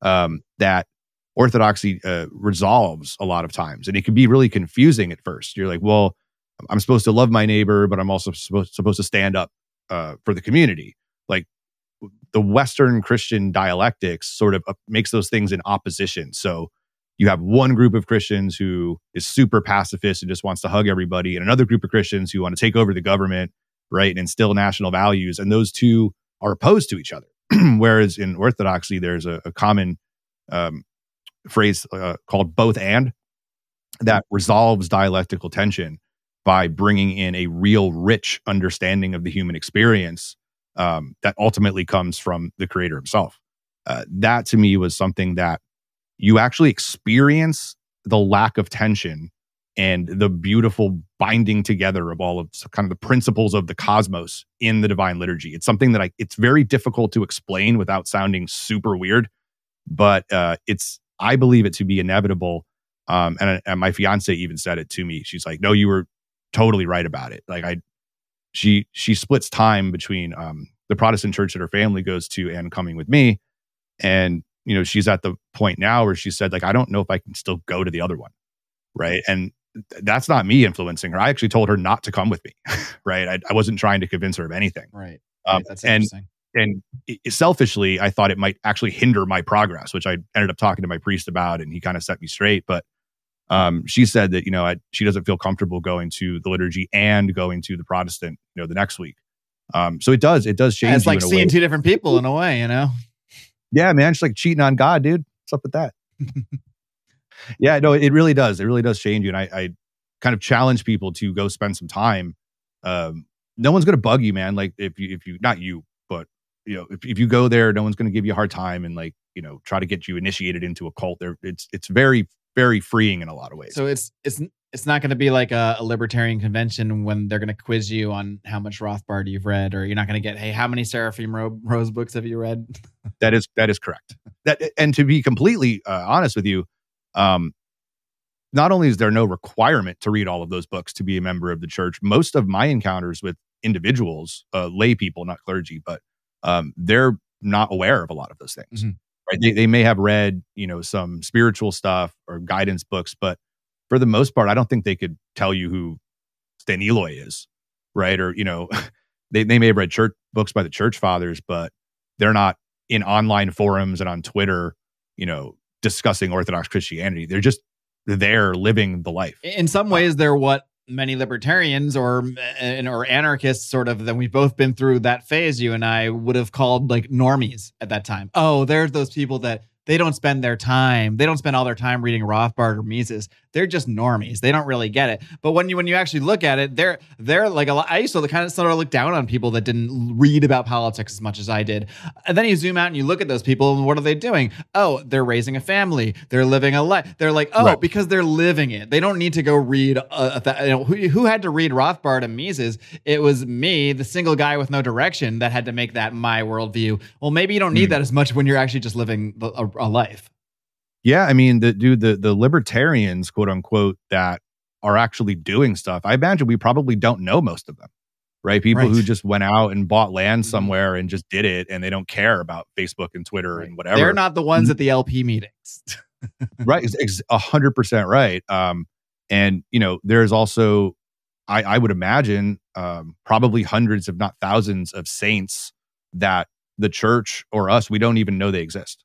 um, that orthodoxy uh, resolves a lot of times. And it can be really confusing at first. You're like well i'm supposed to love my neighbor but i'm also supposed, supposed to stand up uh, for the community. Like the western christian dialectics sort of uh, makes those things in opposition. So you have one group of christians who is super pacifist and just wants to hug everybody and another group of christians who want to take over the government right and instill national values and those two are opposed to each other Whereas in Orthodoxy, there's a, a common um, phrase uh, called both and that resolves dialectical tension by bringing in a real rich understanding of the human experience um, that ultimately comes from the creator himself. Uh, that to me was something that you actually experience the lack of tension and the beautiful binding together of all of kind of the principles of the cosmos in the divine liturgy. It's something that I it's very difficult to explain without sounding super weird, but uh, it's I believe it to be inevitable. Um, and, and my fiance even said it to me. She's like, "No, you were totally right about it." Like I, she she splits time between um, the Protestant church that her family goes to and coming with me, and you know she's at the point now where she said like I don't know if I can still go to the other one, right? And that's not me influencing her. I actually told her not to come with me, right? I, I, wasn't trying to convince her of anything. Right. Um, right. That's and, And selfishly, I thought it might actually hinder my progress, which I ended up talking to my priest about, and he kind of set me straight. But um, she said that you know I, she doesn't feel comfortable going to the liturgy and going to the Protestant, you know, the next week. Um, so it does it does change. Yeah, it's like seeing two different people in a way, you know. Yeah, man, it's like cheating on God, dude. What's up with that? yeah, no, it really does. It really does change you, and I, I kind of challenge people to go spend some time. Um, no one's gonna bug you, man. Like if you if you not you, but you know if, if you go there, no one's gonna give you a hard time and like you know try to get you initiated into a cult. There, it's it's very very freeing in a lot of ways. So it's it's it's not going to be like a, a, libertarian convention when they're going to quiz you on how much Rothbard you've read, or you're not going to get, hey, how many Seraphim Ro- Rose books have you read? that is that is correct. That and to be completely uh, honest with you, um, not only is there no requirement to read all of those books to be a member of the church, most of my encounters with individuals, uh, lay people, not clergy, but um, they're not aware of a lot of those things. Mm-hmm right? They, they may have read, you know, some spiritual stuff or guidance books, but for the most part, I don't think they could tell you who Staniloae is, right? Or, you know, they, they may have read church books by the church fathers, but they're not in online forums and on Twitter, you know, discussing Orthodox Christianity. They're just there living the life. In some uh, ways, they're what many libertarians or or anarchists sort of then we've both been through that phase you and I would have called like normies at that time. Oh, there's those people that they don't spend their time they don't spend all their time reading rothbard or mises. They're just normies. They don't really get it. But when you when you actually look at it they're they're like a lot i used to kind of sort of look down on people that didn't read about politics as much as i did. And then you zoom out and you look at those people and what are they doing? Oh they're raising a family. They're living a life they're like oh right. because they're living it. They don't need to go read a, a, you know who, who had to read rothbard and mises? It was me the single guy with no direction that had to make that my worldview. Well maybe you don't need mm. that as much when you're actually just living a, a life. Yeah, I mean, the dude, the the libertarians, quote unquote, that are actually doing stuff. I imagine we probably don't know most of them, right? People right. who just went out and bought land mm-hmm. somewhere and just did it, and they don't care about Facebook and Twitter right. and whatever. They're not the ones mm-hmm. at the LP meetings, right? A hundred percent right. Um, and you know, there's also, I, I would imagine, um, probably hundreds, if not thousands, of saints that the church or us we don't even know they exist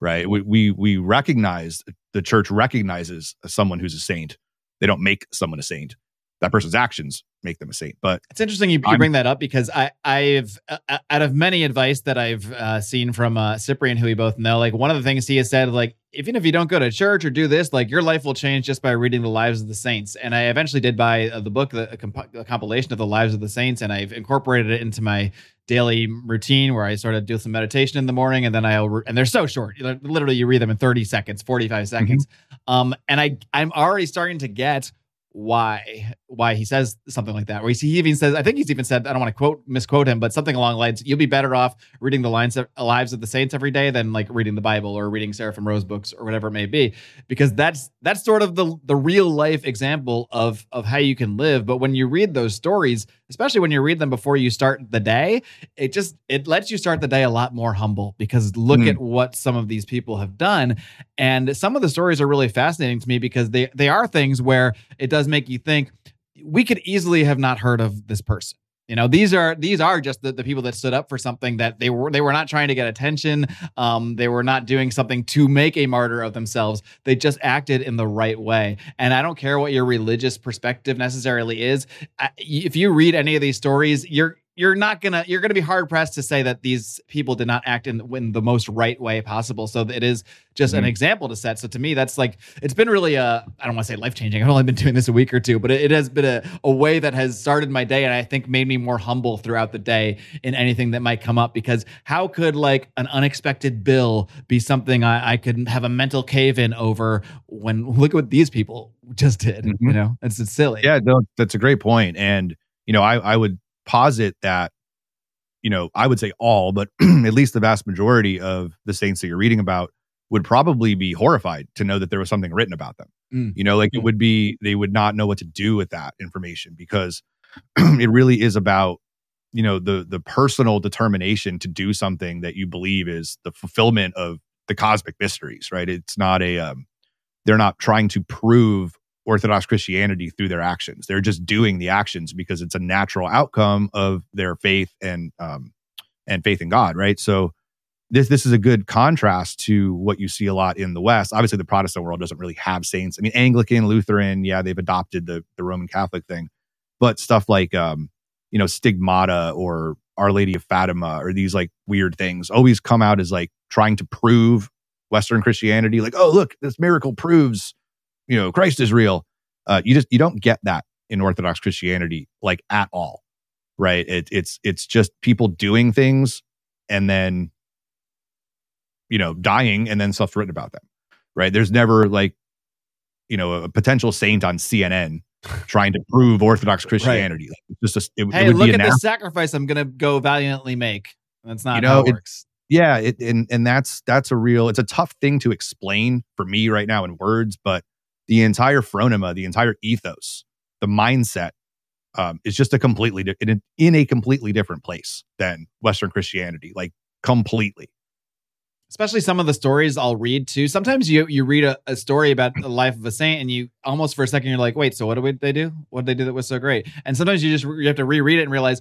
right? We, we, we recognize the church recognizes someone who's a saint. They don't make someone a saint. That person's actions make them a saint. But it's interesting you, you bring that up because I, I've uh, uh, out of many advice that I've uh, seen from uh, Cyprian, who we both know, like one of the things he has said, like even if you don't go to church or do this, like your life will change just by reading the lives of the saints. And I eventually did buy uh, the book, the, a, comp- a compilation of the lives of the saints, and I've incorporated it into my daily routine where I sort of do some meditation in the morning and then I'll re- and they're so short. Literally you read them in 30 seconds, 45 mm-hmm. seconds. Mm-hmm. Um and I I'm already starting to get why why he says something like that. Where he even says, I think he's even said, I don't want to quote misquote him, but something along the lines, you'll be better off reading the lines of lives of the saints every day than like reading the Bible or reading Seraphim Rose books or whatever it may be, because that's that's sort of the the real life example of of how you can live. But when you read those stories, especially when you read them before you start the day, it just it lets you start the day a lot more humble because look mm. at what some of these people have done. And some of the stories are really fascinating to me because they they are things where it does make you think we could easily have not heard of this person. You know, these are these are just the, the people that stood up for something that they were they were not trying to get attention. Um, they were not doing something to make a martyr of themselves. They just acted in the right way. And I don't care what your religious perspective necessarily is. if you read any of these stories, you're you're not gonna you're gonna be hard pressed to say that these people did not act in, in the most right way possible. So it is just mm-hmm. an example to set. So to me, that's like it's been really a I don't want to say life changing. I've only been doing this a week or two, but it, it has been a, a way that has started my day and I think made me more humble throughout the day in anything that might come up. Because how could like an unexpected bill be something I, I could have a mental cave in over when look at what these people just did? Mm-hmm. You know, it's, it's silly. Yeah, no, that's a great point. And you know, I I would posit that you know i would say all but at least the vast majority of the saints that you're reading about would probably be horrified to know that there was something written about them mm. you know like it mm. would be they would not know what to do with that information because it really is about you know the the personal determination to do something that you believe is the fulfillment of the cosmic mysteries right it's not a um, they're not trying to prove Orthodox Christianity through their actions. They're just doing the actions because it's a natural outcome of their faith and um, and faith in God, right? So this this is a good contrast to what you see a lot in the West. Obviously, the Protestant world doesn't really have saints. I mean, Anglican, Lutheran, yeah, they've adopted the the Roman Catholic thing, but stuff like um, you know, stigmata or Our Lady of Fatima or these like weird things always come out as like trying to prove Western Christianity. Like, oh, look, this miracle proves, you know, Christ is real. Uh, you just you don't get that in Orthodox Christianity like at all, right? It, it's it's just people doing things and then you know, dying and then stuff's written about them, right? There's never like, you know, a potential saint on CNN trying to prove Orthodox Christianity. Right. Like, just a, it, hey, it look at the sacrifice I'm going to go valiantly make. That's not you know, how it, it works. Yeah, it, and and that's that's a real. It's a tough thing to explain for me right now in words, but the entire phronema, the entire ethos, the mindset um, is just a completely di- in, a, in a completely different place than Western Christianity, like completely especially some of the stories I'll read too. Sometimes you you read a, a, story about the life of a saint, and you almost for a second you're like, wait, so what did they do? What did they do that was so great? And sometimes you just you have to reread it and realize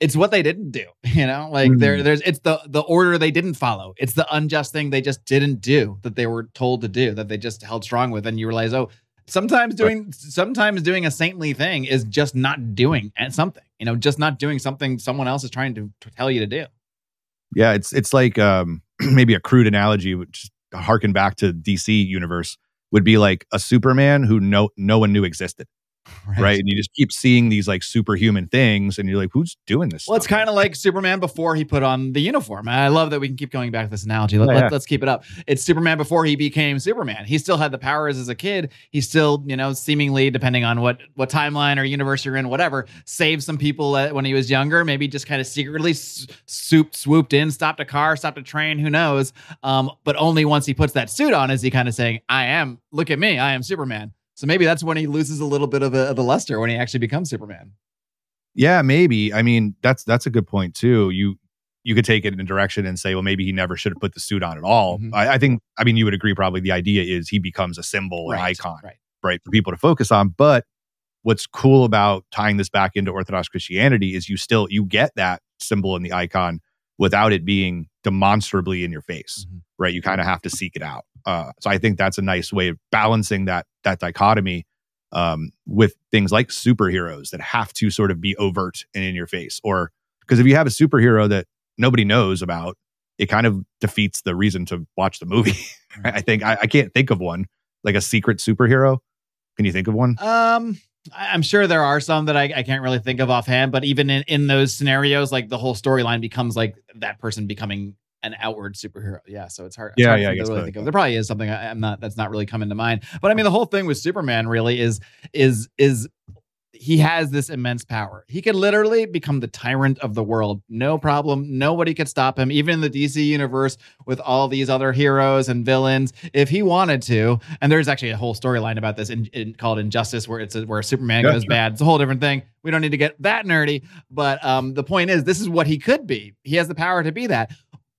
it's what they didn't do. You know, like mm-hmm. there there's it's the the order they didn't follow. It's the unjust thing they just didn't do that they were told to do that they just held strong with, and you realize, oh. Sometimes doing right. sometimes doing a saintly thing is just not doing something, you know, just not doing something someone else is trying to, to tell you to do. Yeah, it's it's like um maybe a crude analogy, which harken back to DC universe, would be like a Superman who no no one knew existed. Right. right. And you just keep seeing these like superhuman things, and you're like, who's doing this? Well, stuff? it's kind of like Superman before he put on the uniform. I love that we can keep going back to this analogy. Let, us let, keep it up. It's Superman before he became Superman. He still had the powers as a kid. He still, you know, seemingly, depending on what what timeline or universe you're in, whatever, saved some people when he was younger. Maybe just kind of secretly swooped, swooped in, stopped a car, stopped a train. Who knows? Um, but only once he puts that suit on is he kind of saying, "I am. Look at me. I am Superman." So maybe that's when he loses a little bit of, a, of the luster when he actually becomes Superman. Yeah, maybe. I mean, that's that's a good point too. You you could take it in a direction and say, well, maybe he never should have put the suit on at all. Mm-hmm. I, I, think, I mean, you would agree. Probably the idea is he becomes a symbol, right, an icon, right. right, for people to focus on. But what's cool about tying this back into Orthodox Christianity is you still you get that symbol and the icon without it being demonstrably in your face, mm-hmm. right? You kind of have to seek it out. Uh, so I think that's a nice way of balancing that that dichotomy um, with things like superheroes that have to sort of be overt and in your face. Or because if you have a superhero that nobody knows about, it kind of defeats the reason to watch the movie. I think I, I, can't think of one like a secret superhero. Can you think of one? Um, I'm sure there are some that I, I can't really think of offhand, but even in, in those scenarios, like the whole storyline becomes like that person becoming an outward superhero. Yeah, so it's hard. It's yeah, hard yeah. I guess really think of. There probably is something I, am not that's not really coming to mind. But I mean, the whole thing with Superman really is is is he has this immense power. He could literally become the tyrant of the world. No problem. Nobody could stop him. Even in the DC universe with all these other heroes and villains, if he wanted to. And there's actually a whole storyline about this in, in, called Injustice, where it's a, where Superman yeah, goes sure. bad. It's a whole different thing. We don't need to get that nerdy. But um, the point is, this is what he could be. He has the power to be that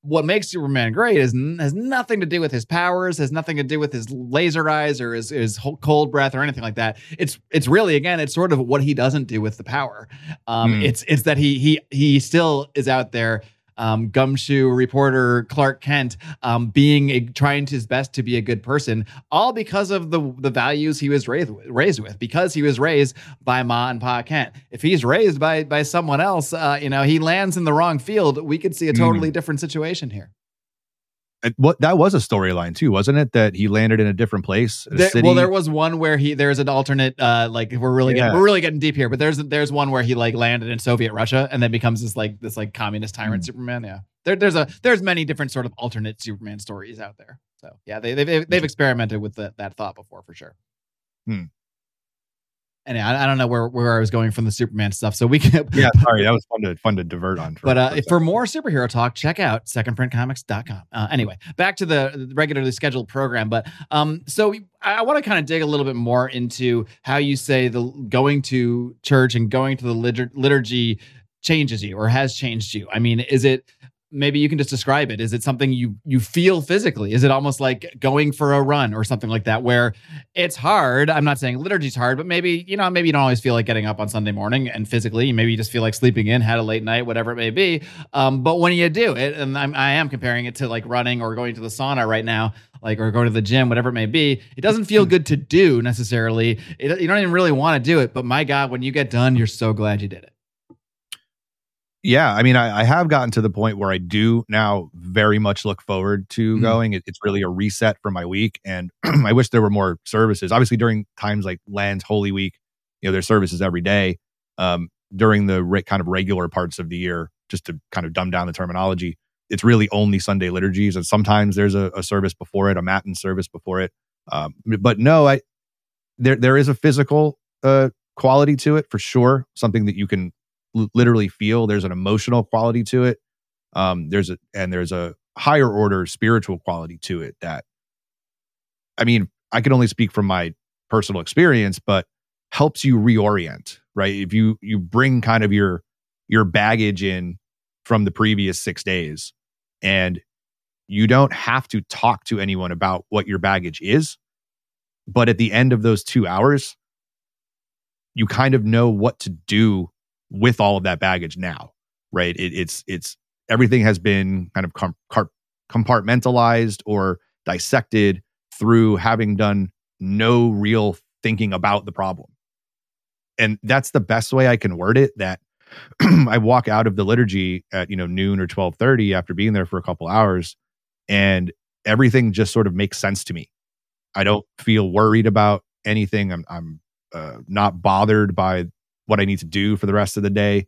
what makes Superman great is has nothing to do with his powers, has nothing to do with his laser eyes or his, his cold breath or anything like that. It's it's really again, it's sort of what he doesn't do with the power. Um, mm. It's it's that he he he still is out there um, gumshoe reporter Clark Kent um, being a, trying his best to be a good person, all because of the the values he was raised with, raised with, because he was raised by Ma and Pa Kent. If he's raised by by someone else, uh, you know, he lands in the wrong field. We could see a totally mm. different situation here what that was a storyline too, wasn't it? That he landed in a different place. A there, well, there was one where he there's an alternate. Uh, like we're really yeah. getting, we're really getting deep here, but there's there's one where he like landed in Soviet Russia and then becomes this like this like communist tyrant mm. Superman. Yeah, there, there's a there's many different sort of alternate Superman stories out there. So yeah, they they've they've experimented with the, that thought before for sure. Hmm and I, I, don't know where, where I was going from the Superman stuff. So we can. yeah, sorry, that was fun to fun to divert on. For, but uh, for, more superhero talk, check out secondprintcomics.com. Uh, anyway, back to the regularly scheduled program. But um, so I, I want to kind of dig a little bit more into how you say the going to church and going to the liturgy changes you or has changed you. I mean, is it maybe you can just describe it. Is it something you you feel physically? Is it almost like going for a run or something like that where it's hard? I'm not saying liturgy's hard, but maybe, you know, maybe you don't always feel like getting up on Sunday morning and physically, maybe you just feel like sleeping in, had a late night, whatever it may be. Um, but when you do it, and I'm, I am comparing it to like running or going to the sauna right now, like or going to the gym, whatever it may be, it doesn't feel good to do necessarily. It, you don't even really want to do it, but my God, when you get done, you're so glad you did it yeah, I mean, I, I, have gotten to the point where I do now very much look forward to mm-hmm. going. It, it's really a reset for my week, and I wish there were more services. Obviously, during times like Lent, Holy Week, you know, there's services every day. Um, during the re- kind of regular parts of the year, just to kind of dumb down the terminology, it's really only Sunday liturgies, and sometimes there's a, a service before it, a matin service before it. Um, but no, I there there is a physical uh, quality to it for sure, something that you can literally feel. There's an emotional quality to it. Um, there's a and there's a higher order spiritual quality to it that I mean, I can only speak from my personal experience, but helps you reorient, right? If you you bring kind of your your baggage in from the previous 6 days and you don't have to talk to anyone about what your baggage is, but at the end of those 2 hours you kind of know what to do with all of that baggage now, right? It, it's it's everything has been kind of com- compartmentalized or dissected through having done no real thinking about the problem. And that's the best way I can word it that I walk out of the liturgy at, you know, noon or 12:30 after being there for a couple hours and everything just sort of makes sense to me. I don't feel worried about anything. I'm I'm uh, not bothered by what I need to do for the rest of the day.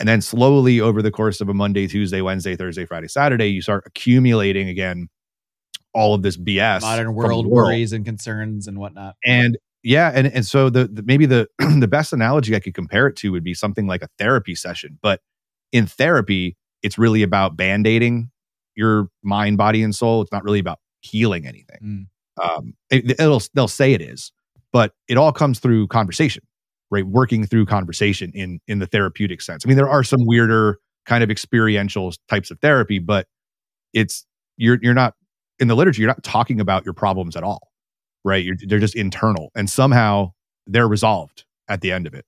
And then slowly over the course of a Monday, Tuesday, Wednesday, Thursday, Friday, Saturday, you start accumulating again all of this BS. Modern world, world, worries and concerns and whatnot. And yeah, and, and so the, the maybe the the best analogy I could compare it to would be something like a therapy session. But in therapy, it's really about band-aiding your mind, body, and soul. It's not really about healing anything. Mm. Um, it, it'll they'll say it is, but it all comes through conversation right working through conversation in in the therapeutic sense. I mean there are some weirder kind of experiential types of therapy but it's you're you're not in the liturgy you're not talking about your problems at all right? You're, they're just internal and somehow they're resolved at the end of it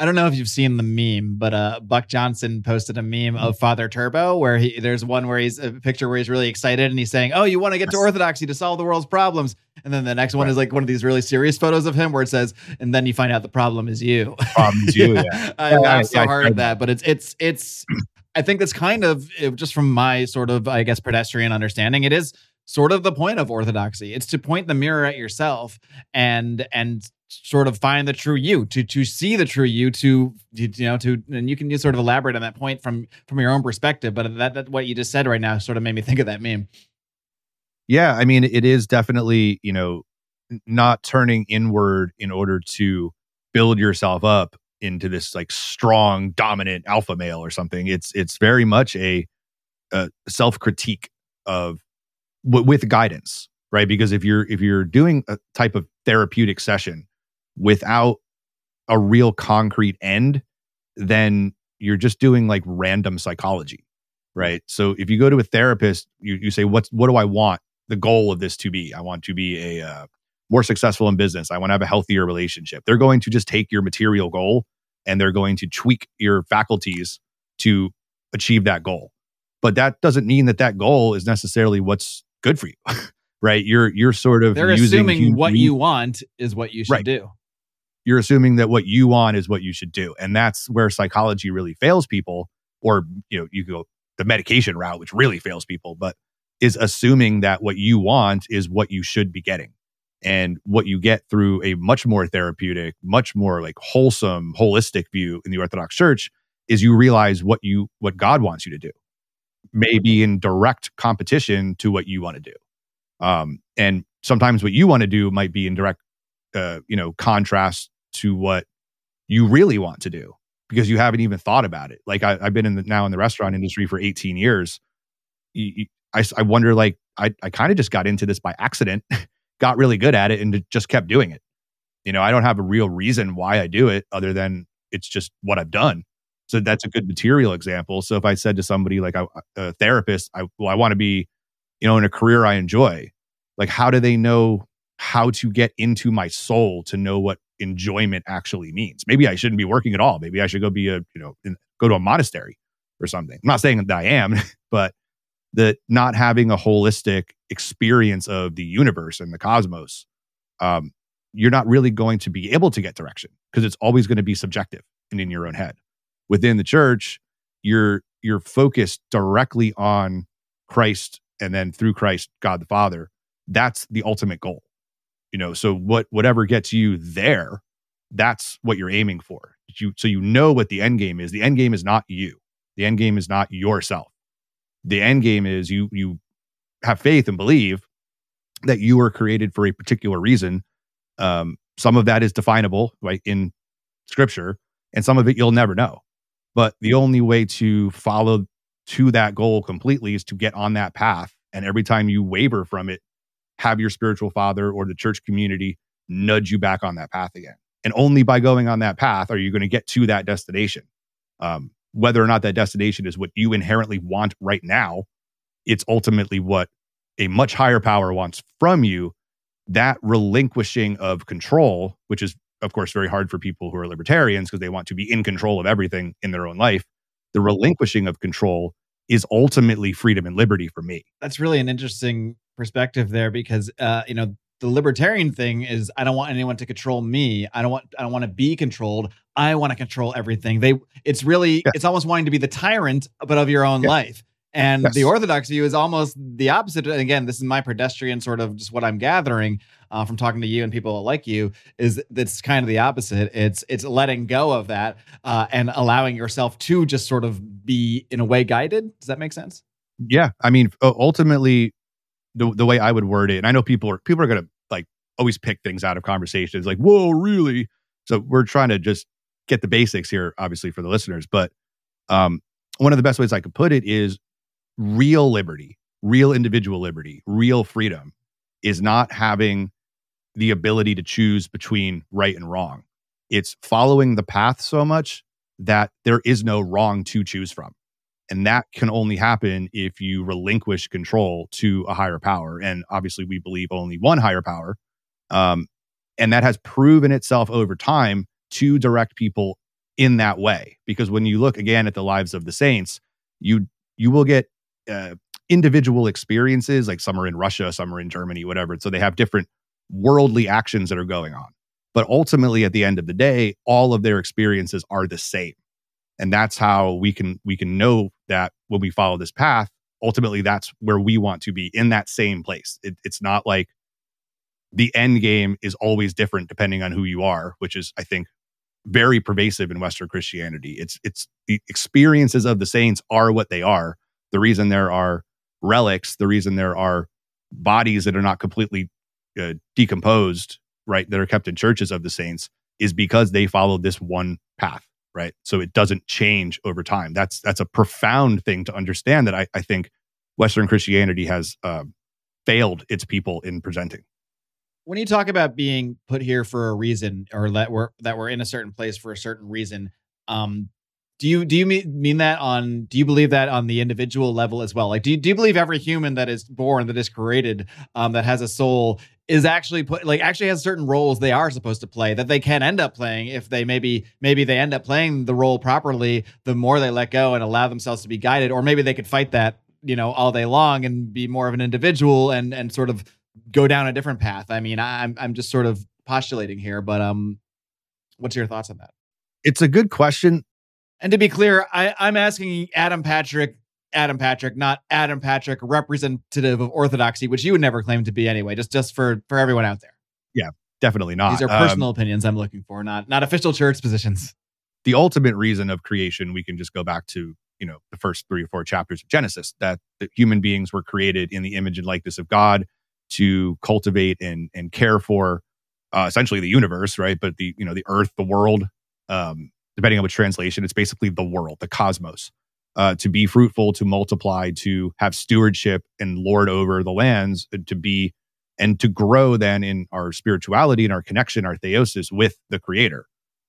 I don't know if you've seen the meme, but uh, Buck Johnson posted a meme of Father Turbo where he there's one where he's a picture where he's really excited and he's saying, "Oh, you want to get to orthodoxy to solve the world's problems," and then the next one right. is like one of these really serious photos of him where it says, "And then you find out the problem is you." Problem is you. Yeah, I laugh so hard at that, but it's it's it's. I think that's kind of just from my sort of I guess pedestrian understanding. It is sort of the point of orthodoxy. It's to point the mirror at yourself and and sort of find the true you to to see the true you to you know to and you can just sort of elaborate on that point from from your own perspective but that, that what you just said right now sort of made me think of that meme. Yeah i mean it is definitely you know not turning inward in order to build yourself up into this like strong dominant alpha male or something. It's it's very much a, a self critique of w- with guidance right? Because if you're if you're doing a type of therapeutic session without a real concrete end, then you're just doing like random psychology, right? So if you go to a therapist, you, you say, "What's what do I want the goal of this to be? I want to be a uh, more successful in business. I want to have a healthier relationship." They're going to just take your material goal and they're going to tweak your faculties to achieve that goal. But that doesn't mean that that goal is necessarily what's good for you. right? You're you're sort of they're assuming what you want is what you should right. do you're assuming that what you want is what you should do. And that's where psychology really fails people, or you know, you go the medication route, which really fails people, but is assuming that what you want is what you should be getting. And what you get through a much more therapeutic, much more like wholesome, holistic view in the Orthodox Church is you realize what you what God wants you to do. Maybe in direct competition to what you want to do. Um, and sometimes what you want to do might be in direct uh, you know, contrast to what you really want to do because you haven't even thought about it. Like I, have been in the, now in the restaurant industry for 18 years. I, I wonder, like, I, I kind of just got into this by accident, got really good at it, and just kept doing it. You know, I don't have a real reason why I do it other than it's just what I've done. So that's a good material example. So if I said to somebody like a, a therapist, I well, I want to be, you know, in a career I enjoy. Like, how do they know how to get into my soul to know what enjoyment actually means? Maybe I shouldn't be working at all. Maybe I should go be a, you know, in, go to a monastery or something. I'm not saying that I am, but that not having a holistic experience of the universe and the cosmos, um, you're not really going to be able to get direction because it's always going to be subjective and in your own head. Within the church, you're you're focused directly on Christ and then through Christ, God the Father. That's the ultimate goal. You know, so what whatever gets you there, that's what you're aiming for. You so you know what the end game is. The end game is not you. The end game is not yourself. The end game is you you have faith and believe that you were created for a particular reason. Um, some of that is definable, right, in scripture, and some of it you'll never know. But the only way to follow to that goal completely is to get on that path. And every time you waver from it, have your spiritual father or the church community nudge you back on that path again. And only by going on that path are you going to get to that destination. Um, whether or not that destination is what you inherently want right now, it's ultimately what a much higher power wants from you. That relinquishing of control, which is, of course, very hard for people who are libertarians because they want to be in control of everything in their own life. The relinquishing of control is ultimately freedom and liberty for me. That's really an interesting perspective there because, uh, you know, the libertarian thing is I don't want anyone to control me. I don't want I don't want to be controlled. I want to control everything. They it's really yeah. it's almost wanting to be the tyrant but of your own yeah. life. And yes. the orthodox view is almost the opposite. And again, this is my pedestrian sort of just what I'm gathering uh, from talking to you and people like you is that's kind of the opposite. It's it's letting go of that uh, and allowing yourself to just sort of be in a way guided. Does that make sense? Yeah, I mean, ultimately, the the way I would word it, and I know people are people are gonna like always pick things out of conversations, like, whoa, really? So we're trying to just get the basics here, obviously, for the listeners. But um, one of the best ways I could put it is real liberty, real individual liberty, real freedom is not having the ability to choose between right and wrong. It's following the path so much that there is no wrong to choose from. And that can only happen if you relinquish control to a higher power. And obviously, we believe only one higher power. Um, and that has proven itself over time to direct people in that way. Because when you look again at the lives of the saints, you you will get uh, individual experiences. Like some are in Russia, some are in Germany, whatever. So they have different worldly actions that are going on. But ultimately, at the end of the day, all of their experiences are the same and that's how we can we can know that when we follow this path ultimately that's where we want to be in that same place. It, it's not like the end game is always different depending on who you are which is i think very pervasive in western christianity. It's it's the experiences of the saints are what they are. The reason there are relics the reason there are bodies that are not completely uh, decomposed right that are kept in churches of the saints is because they followed this one path right? So it doesn't change over time. That's that's a profound thing to understand that I, I think Western Christianity has uh, failed its people in presenting. When you talk about being put here for a reason, or that we're that we're in a certain place for a certain reason, um, do you do you mean, mean that on do you believe that on the individual level as well like do you, do you believe every human that is born that is created um, that has a soul is actually put like actually has certain roles they are supposed to play that they can end up playing if they maybe maybe they end up playing the role properly the more they let go and allow themselves to be guided or maybe they could fight that you know all day long and be more of an individual and and sort of go down a different path. I mean i'm i'm just sort of postulating here but um what's your thoughts on that? It's a good question. And to be clear I, i'm asking adam patrick Adam Patrick, not Adam Patrick, representative of orthodoxy, which you would never claim to be anyway. Just just for for everyone out there. Yeah, definitely not. These are personal um, opinions I'm looking for, not not official church positions. The ultimate reason of creation, we can just go back to you know the first three or four chapters of Genesis that, that human beings were created in the image and likeness of God to cultivate and and care for uh, essentially the universe, right? But the you know the earth, the world, um, depending on which translation, it's basically the world, the cosmos uh, to be fruitful, to multiply, to have stewardship and lord over the lands, uh, to be and to grow then in our spirituality and our connection, our theosis with the Creator.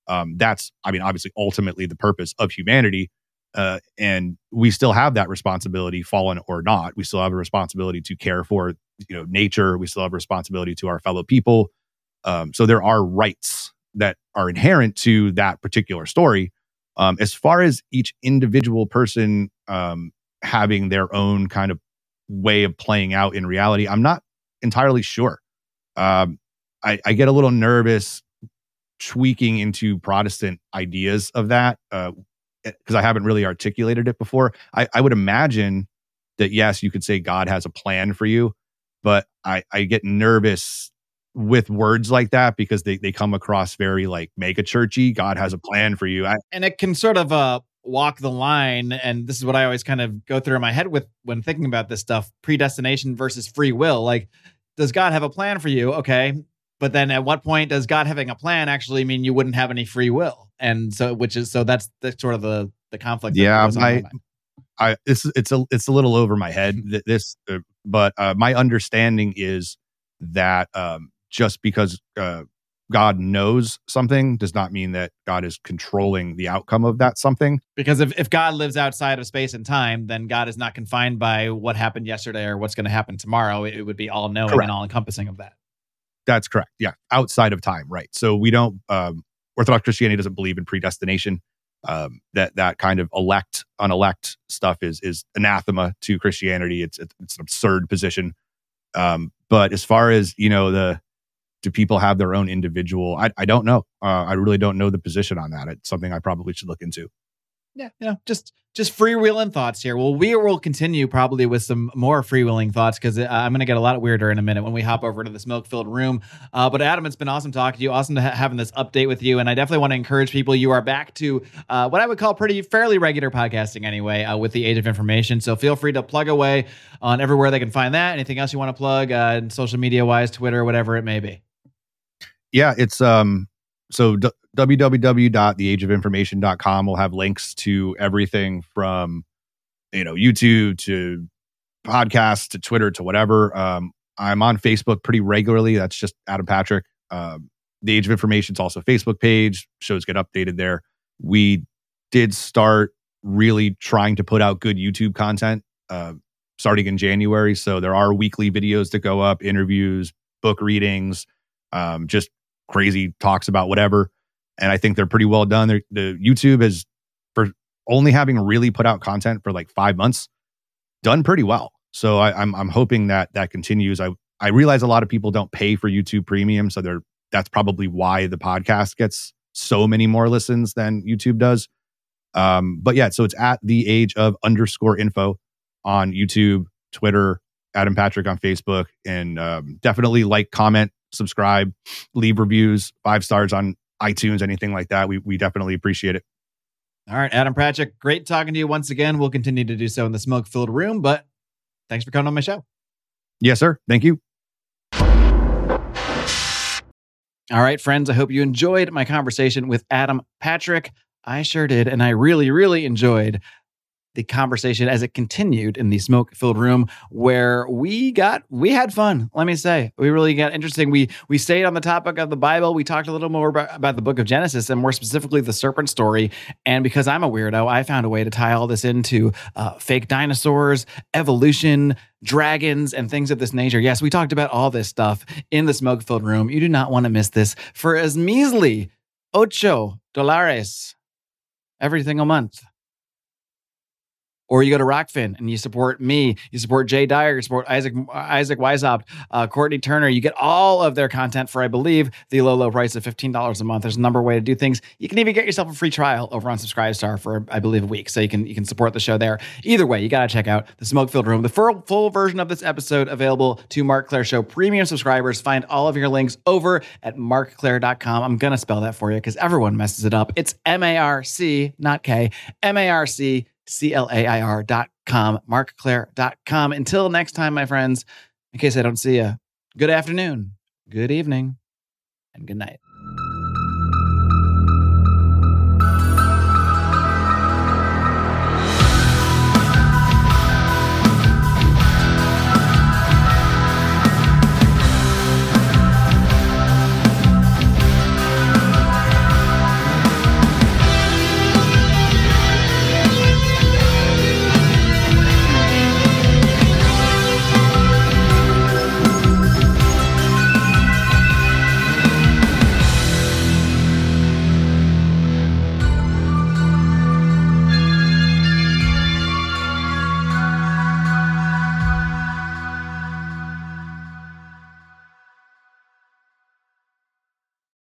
Um, that's, I mean, obviously, ultimately the purpose of humanity. Uh, and we still have that responsibility, fallen or not. We still have a responsibility to care for, you know, nature. We still have a responsibility to our fellow people. Um, so there are rights that are inherent to that particular story. Um, as far as each individual person um, having their own kind of way of playing out in reality, I'm not entirely sure. Um, I, I, get a little nervous tweaking into Protestant ideas of that because uh, I haven't really articulated it before. I, I, would imagine that yes, you could say God has a plan for you, but I, I get nervous with words like that because they, they come across very like mega churchy. God has a plan for you. I, and it can sort of uh walk the line and this is what i always kind of go through in my head with when thinking about this stuff predestination versus free will. Like does god have a plan for you? Okay. But then at what point does god having a plan actually mean you wouldn't have any free will? And so which is so that's the sort of the the conflict yeah i i it's it's a it's a little over my head this uh, but uh, my understanding is that um just because uh God knows something does not mean that God is controlling the outcome of that something. Because if, if God lives outside of space and time, then God is not confined by what happened yesterday or what's going to happen tomorrow. It, would be all knowing correct. and all encompassing of that. That's correct. Yeah. Outside of time. Right. So we don't, um, Orthodox Christianity doesn't believe in predestination. Um, that that kind of elect unelect stuff is is anathema to Christianity. It's it's an absurd position. Um, but as far as you know the do people have their own individual? I, I don't know. Uh, I really don't know the position on that. It's something I probably should look into. Yeah, you know, just just freewheeling thoughts here. Well, we will continue probably with some more freewheeling thoughts because uh, I'm going to get a lot weirder in a minute when we hop over to this smoke filled room. Uh, but Adam, it's been awesome talking to you. Awesome to ha- having this update with you, and I definitely want to encourage people. You are back to uh, what I would call pretty fairly regular podcasting anyway, uh, with the age of information. So feel free to plug away on everywhere they can find that. Anything else you want to plug, uh, social media wise, Twitter, whatever it may be yeah, it's um so d- www.theageofinformation.com will have links to everything from you know YouTube to podcasts to Twitter to whatever. Um, I'm on Facebook pretty regularly. That's just Adam Patrick. Um, the Age of Information is also Facebook page. Shows get updated there. We did start really trying to put out good YouTube content uh, starting in January. So there are weekly videos that go up, interviews, book readings, um, just crazy talks about whatever. And I think they're pretty well done. They're, the YouTube has, for only having really put out content for like five months, done pretty well. So I, I'm I'm hoping that that continues. I I realize a lot of people don't pay for YouTube Premium, so they're that's probably why the podcast gets so many more listens than YouTube does. Um, but yeah, so it's at the age of underscore info on YouTube, Twitter, Adam Patrick on Facebook, and um, definitely like, comment, subscribe, leave reviews, five stars on iTunes, anything like that. We we definitely appreciate it. All right, Adam Patrick, great talking to you once again. We'll continue to do so in the smoke filled room, but thanks for coming on my show. Yes, sir. Thank you. All right, friends, I hope you enjoyed my conversation with Adam Patrick. I sure did. And I really, really enjoyed the conversation as it continued in the smoke filled room where we got we had fun let me say. We really got interesting. We we stayed on the topic of the bible. We talked a little more about, about the book of genesis and more specifically the serpent story. And because i'm a weirdo i found a way to tie all this into uh, fake dinosaurs evolution dragons and things of this nature. Yes we talked about all this stuff in the smoke filled room. You do not want to miss this for as measly ocho dólares every single month or you go to Rokfin and you support me, you support Jay Dyer, you support Isaac Isaac Weishaupt, uh, Courtney Turner. You get all of their content for, I believe, the low, low price of $15 a month. There's a number of way to do things. You can even get yourself a free trial over on Subscribestar for, I believe, a week. So you can you can support the show there. Either way, you got to check out the Smoke Filled Room. The full, full version of this episode available to Marc Clair Show premium subscribers. Find all of your links over at marcclair.com. I'm to spell that for you because everyone messes it up. It's M A R C, not K, M A R C C-L-A-I-R dot com, dot com. Until next time, my friends, in case I don't see you, good afternoon, good evening, and good night.